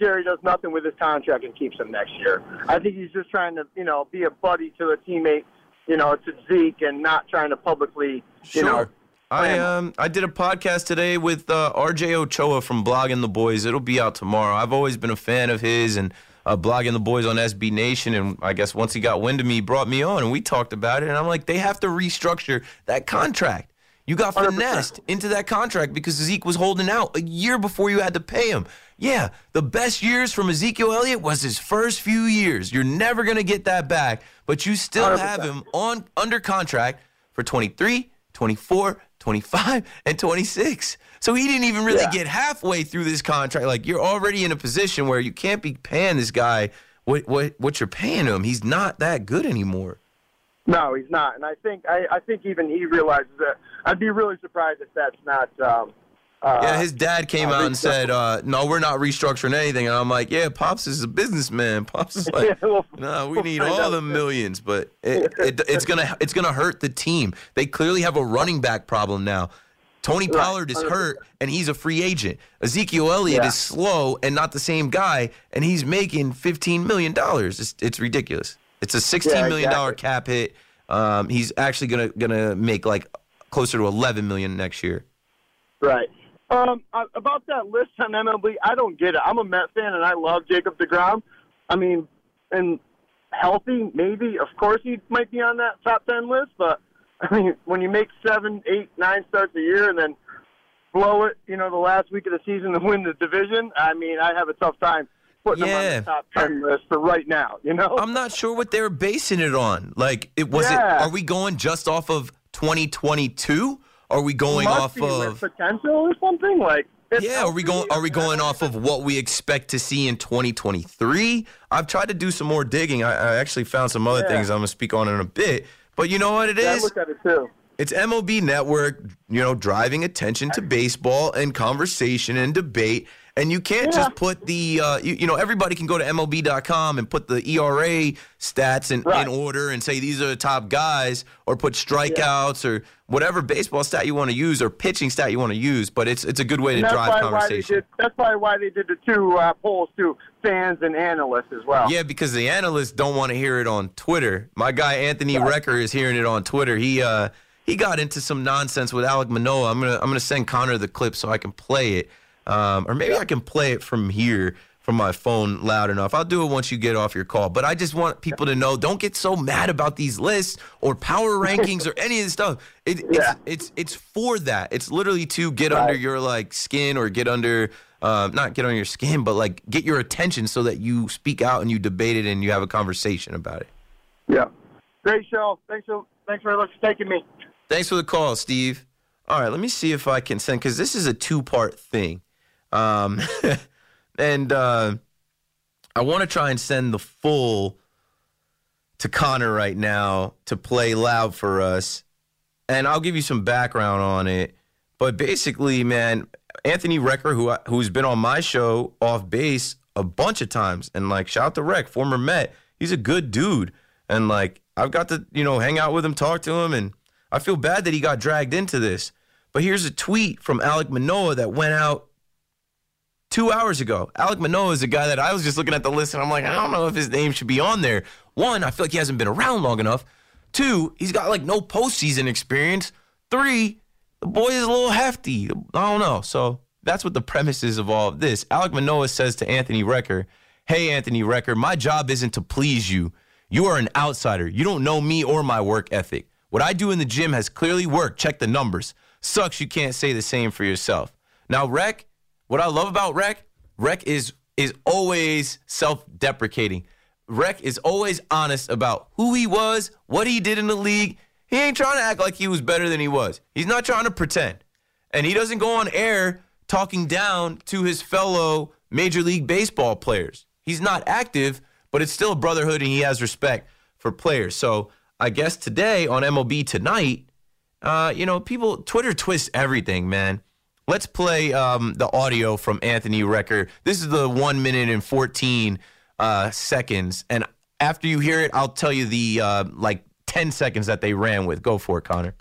Speaker 7: Jerry does nothing with his contract and keeps him next year. I think he's just trying to, you know, be a buddy to a teammate, you know, to Zeke and not trying to publicly, you know,
Speaker 1: Sure. I um I did a podcast today with uh, RJ Ochoa from Blogging the Boys. It'll be out tomorrow. I've always been a fan of his and uh, Blogging the Boys on SB Nation. And I guess once he got wind of me, he brought me on and we talked about it. And I'm like, they have to restructure that contract. You got
Speaker 7: 100%.
Speaker 1: finessed into that contract because Zeke was holding out a year before you had to pay him. Yeah, the best years from Ezekiel Elliott was his first few years. You're never gonna get that back, but you still
Speaker 7: 100%.
Speaker 1: have him on under contract for 23, 24, 25, and 26. So he didn't even really
Speaker 7: Yeah.
Speaker 1: get halfway through this contract. Like you're already in a position where you can't be paying this guy what what what you're paying him. He's not that good anymore.
Speaker 7: No, he's not, and I think I, I think even he realizes that. I'd be really surprised if that's not. Um, uh,
Speaker 1: Yeah, his dad came
Speaker 7: uh,
Speaker 1: out and said, uh, "No, we're not restructuring anything." And I'm like, "Yeah, pops is a businessman. [LAUGHS] Pops is like, no, we
Speaker 7: we'll
Speaker 1: need [LAUGHS] all the millions, but it, it, it's gonna it's gonna hurt the team. They clearly have a running back problem now. Tony Pollard is hurt and he's a free agent. Ezekiel Elliott
Speaker 7: Yeah.
Speaker 1: is slow and not the same guy, and he's making 15 million dollars. It's, it's ridiculous. It's a 16
Speaker 7: Yeah,
Speaker 1: million dollar
Speaker 7: exactly.
Speaker 1: cap hit. Um, he's actually gonna gonna make like closer to 11 million next year.
Speaker 7: Right. Um, about that list on MLB, I don't get it. I'm a Met fan and I love Jacob deGrom. I mean, and healthy, maybe. Of course, he might be on that top ten list. But I mean, when you make seven, eight, nine starts a year and then blow it, you know, the last week of the season to win the division, I mean, I have a tough time putting
Speaker 1: Yeah.
Speaker 7: him on the top ten list for right now. You know.
Speaker 1: I'm not sure what they're basing it on. Like, it was
Speaker 7: Yeah.
Speaker 1: it? Are we going just off of 2022? Are we going off of?
Speaker 7: potential or something like.
Speaker 1: Yeah, are we going? Are we going off of what we expect to see in 2023? I've tried to do some more digging. I, I actually found some other
Speaker 7: Yeah.
Speaker 1: things I'm gonna speak on in a bit. But you know what it is?
Speaker 7: Yeah, I looked at it too.
Speaker 1: It's MLB Network, you know, driving attention to [LAUGHS] baseball and conversation and debate. And you can't
Speaker 7: Yeah.
Speaker 1: just put the, uh, you, you know, everybody can go to MLB.com and put the ERA stats in,
Speaker 7: Right.
Speaker 1: in order and say these are the top guys, or put strikeouts or whatever baseball stat you want to use or pitching stat you want to use. But it's it's a good way to
Speaker 7: And
Speaker 1: drive
Speaker 7: probably why they
Speaker 1: conversation.
Speaker 7: did. That's probably why they did the two uh, polls to fans and analysts as well.
Speaker 1: Yeah, because the analysts don't want to hear it on Twitter. My guy Anthony Recker is hearing it on Twitter. He uh he got into some nonsense with Alek Manoah. I'm gonna I'm gonna send Connor the clip so I can play it, um, or maybe I can play it from here from my phone loud enough. I'll do it once you get off your call. But I just want people to know: don't get so mad about these lists or power rankings or [LAUGHS] any of this stuff. It,
Speaker 7: Yeah.
Speaker 1: It's it's it's for that. It's literally to get under your like skin or get under. Um, not get on your skin, but like get your attention so that you speak out and you debate it and you have a conversation about it.
Speaker 7: Yeah. Great show. Thanks so. Thanks very much for taking me.
Speaker 1: Thanks for the call, Steve. All right, let me see if I can send because this is a two part thing, um, [LAUGHS] and uh, I want to try and send the full to Connor right now to play loud for us, and I'll give you some background on it. But basically, man, Anthony Recker, who who's been on my show off base a bunch of times, and like shout out to Reck, former Met, he's a good dude, and like I've got to you know hang out with him, talk to him, and I feel bad that he got dragged into this. But here's a tweet from Alek Manoah that went out two hours ago. Alek Manoah is a guy that I was just looking at the list and I'm like, I don't know if his name should be on there. One, I feel like he hasn't been around long enough. Two, he's got like no postseason experience. Three, the boy is a little hefty. I don't know. So that's what the premise is of all of this. Alek Manoah says to Anthony Recker, Hey, Anthony Recker, my job isn't to please you. You are an outsider. You don't know me or my work ethic. What I do in the gym has clearly worked. Check the numbers. Sucks you can't say the same for yourself. Now, Rec, what I love about Rec, Rec is is always self-deprecating. Rec is always honest about who he was, what he did in the league. He ain't trying to act like he was better than he was. He's not trying to pretend. And he doesn't go on air talking down to his fellow Major League Baseball players. He's not active, but it's still a brotherhood and he has respect for players. So I guess today on MLB Tonight, uh, you know, people, Twitter twists everything, man. Let's play um, the audio from Anthony Recker. This is the one minute and 14 uh, seconds. And after you hear it, I'll tell you the uh, like 10 seconds that they ran with. Go for it, Connor.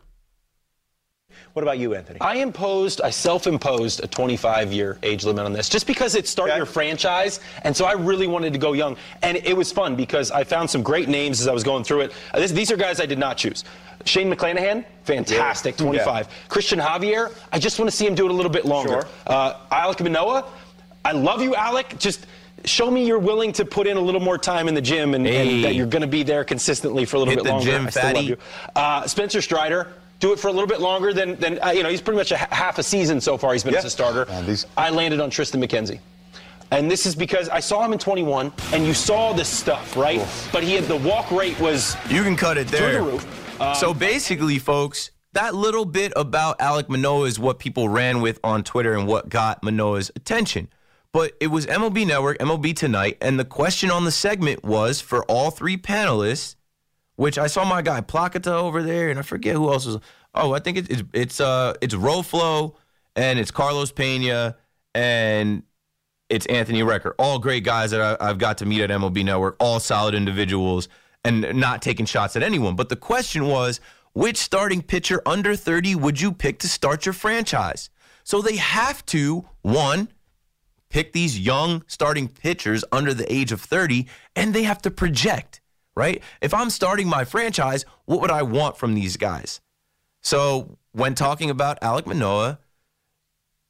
Speaker 8: What about you, Anthony?
Speaker 9: I imposed, I self-imposed a 25-year age limit on this, just because it's start
Speaker 8: Okay.
Speaker 9: your franchise, and so I really wanted to go young, and it was fun because I found some great names as I was going through it. Uh, this, these are guys I did not choose. Shane McClanahan, fantastic, 25. Cristian Javier, I just want to see him do it a little bit longer.
Speaker 8: Sure.
Speaker 9: Uh, Alek Manoah, I love you, Alek. Just show me you're willing to put in a little more time in the gym and, and that you're going to be there consistently for a little
Speaker 1: Hit
Speaker 9: bit
Speaker 1: the
Speaker 9: longer.
Speaker 1: gym,
Speaker 9: I still love
Speaker 1: fatty.
Speaker 9: you. Uh, Spencer Strider, do it for a little bit longer than, than uh, you know, he's pretty much a half a season so far he's been
Speaker 8: Yeah.
Speaker 9: as a starter.
Speaker 10: Man, these-
Speaker 9: I landed on Triston McKenzie. And this is because I saw him in 21, and you saw this stuff, right? But he had the walk rate was
Speaker 1: You can cut it
Speaker 9: through
Speaker 1: there.
Speaker 9: the roof. Um,
Speaker 1: so basically, folks, that little bit about Alek Manoah is what people ran with on Twitter and what got Manoah's attention. But it was MLB Network, MLB Tonight, and the question on the segment was for all three panelists, which I saw my guy Plakata over there, and I forget who else was. Oh, I think it, it's it's uh it's Roflo and it's Carlos Pena and it's Anthony Recker. All great guys that I, I've got to meet at MLB Network, all solid individuals and not taking shots at anyone. But the question was, which starting pitcher under 30 would you pick to start your franchise? So they have to, one, pick these young starting pitchers under the age of 30, and they have to project, right? If I'm starting my franchise, what would I want from these guys? So when talking about Alek Manoah,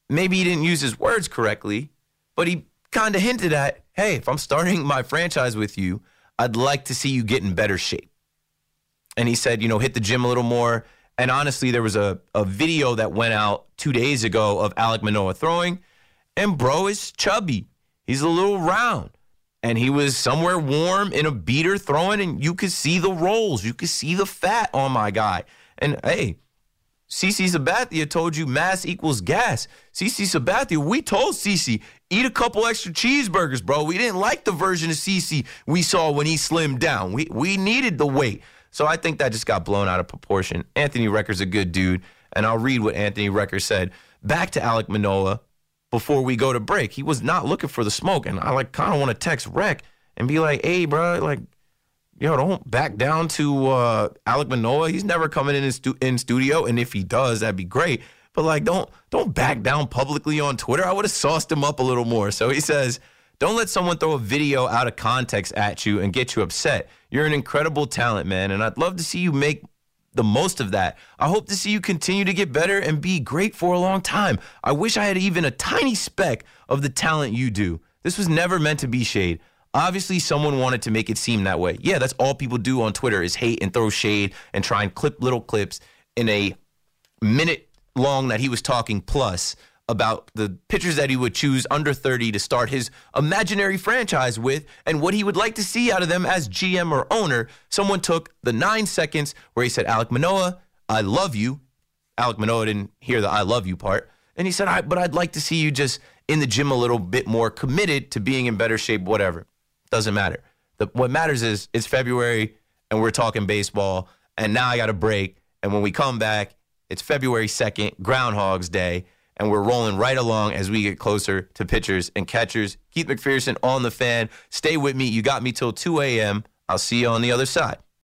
Speaker 1: maybe he didn't use his words correctly, but he kind of hinted at, hey, if I'm starting my franchise with you, I'd like to see you get in better shape. And he said, you know, hit the gym a little more. And honestly, there was a, a video that went out two days ago of Alek Manoah throwing, and bro is chubby. He's a little round. And he was somewhere warm in a beater throwing, and you could see the rolls. You could see the fat on my guy. And hey, CC Sabathia told you mass equals gas. CC Sabathia, we told CC, eat a couple extra cheeseburgers, bro. We didn't like the version of CC we saw when he slimmed down. We we needed the weight. So I think that just got blown out of proportion. Anthony Recker's a good dude, and I'll read what Anthony Recker said. Back to Alek Manoah before we go to break. He was not looking for the smoke, and I like kind of want to text Rec and be like, "Hey, bro, like yo, don't back down to uh, Alek Manoah. He's never coming in stu- in studio, and if he does, that'd be great. But like, don't don't back down publicly on Twitter. I would have sauced him up a little more. So he says, don't let someone throw a video out of context at you and get you upset. You're an incredible talent, man, and I'd love to see you make the most of that. I hope to see you continue to get better and be great for a long time. I wish I had even a tiny speck of the talent you do. This was never meant to be shade. Obviously, someone wanted to make it seem that way. Yeah, that's all people do on Twitter is hate and throw shade and try and clip little clips in a minute long that he was talking plus about the pitchers that he would choose under 30 to start his imaginary franchise with and what he would like to see out of them as GM or owner. Someone took the nine seconds where he said, Alek Manoah, I love you. Alek Manoah didn't hear the I love you part. And he said, I, but I'd like to see you just in the gym a little bit more committed to being in better shape, whatever. Doesn't matter. The, what matters is it's February and we're talking baseball. And now I got a break. And when we come back, it's February 2nd, Groundhog's Day. And we're rolling right along as we get closer to pitchers and catchers. Keith McPherson on the fan. Stay with me. You got me till 2 a.m. I'll see you on the other side.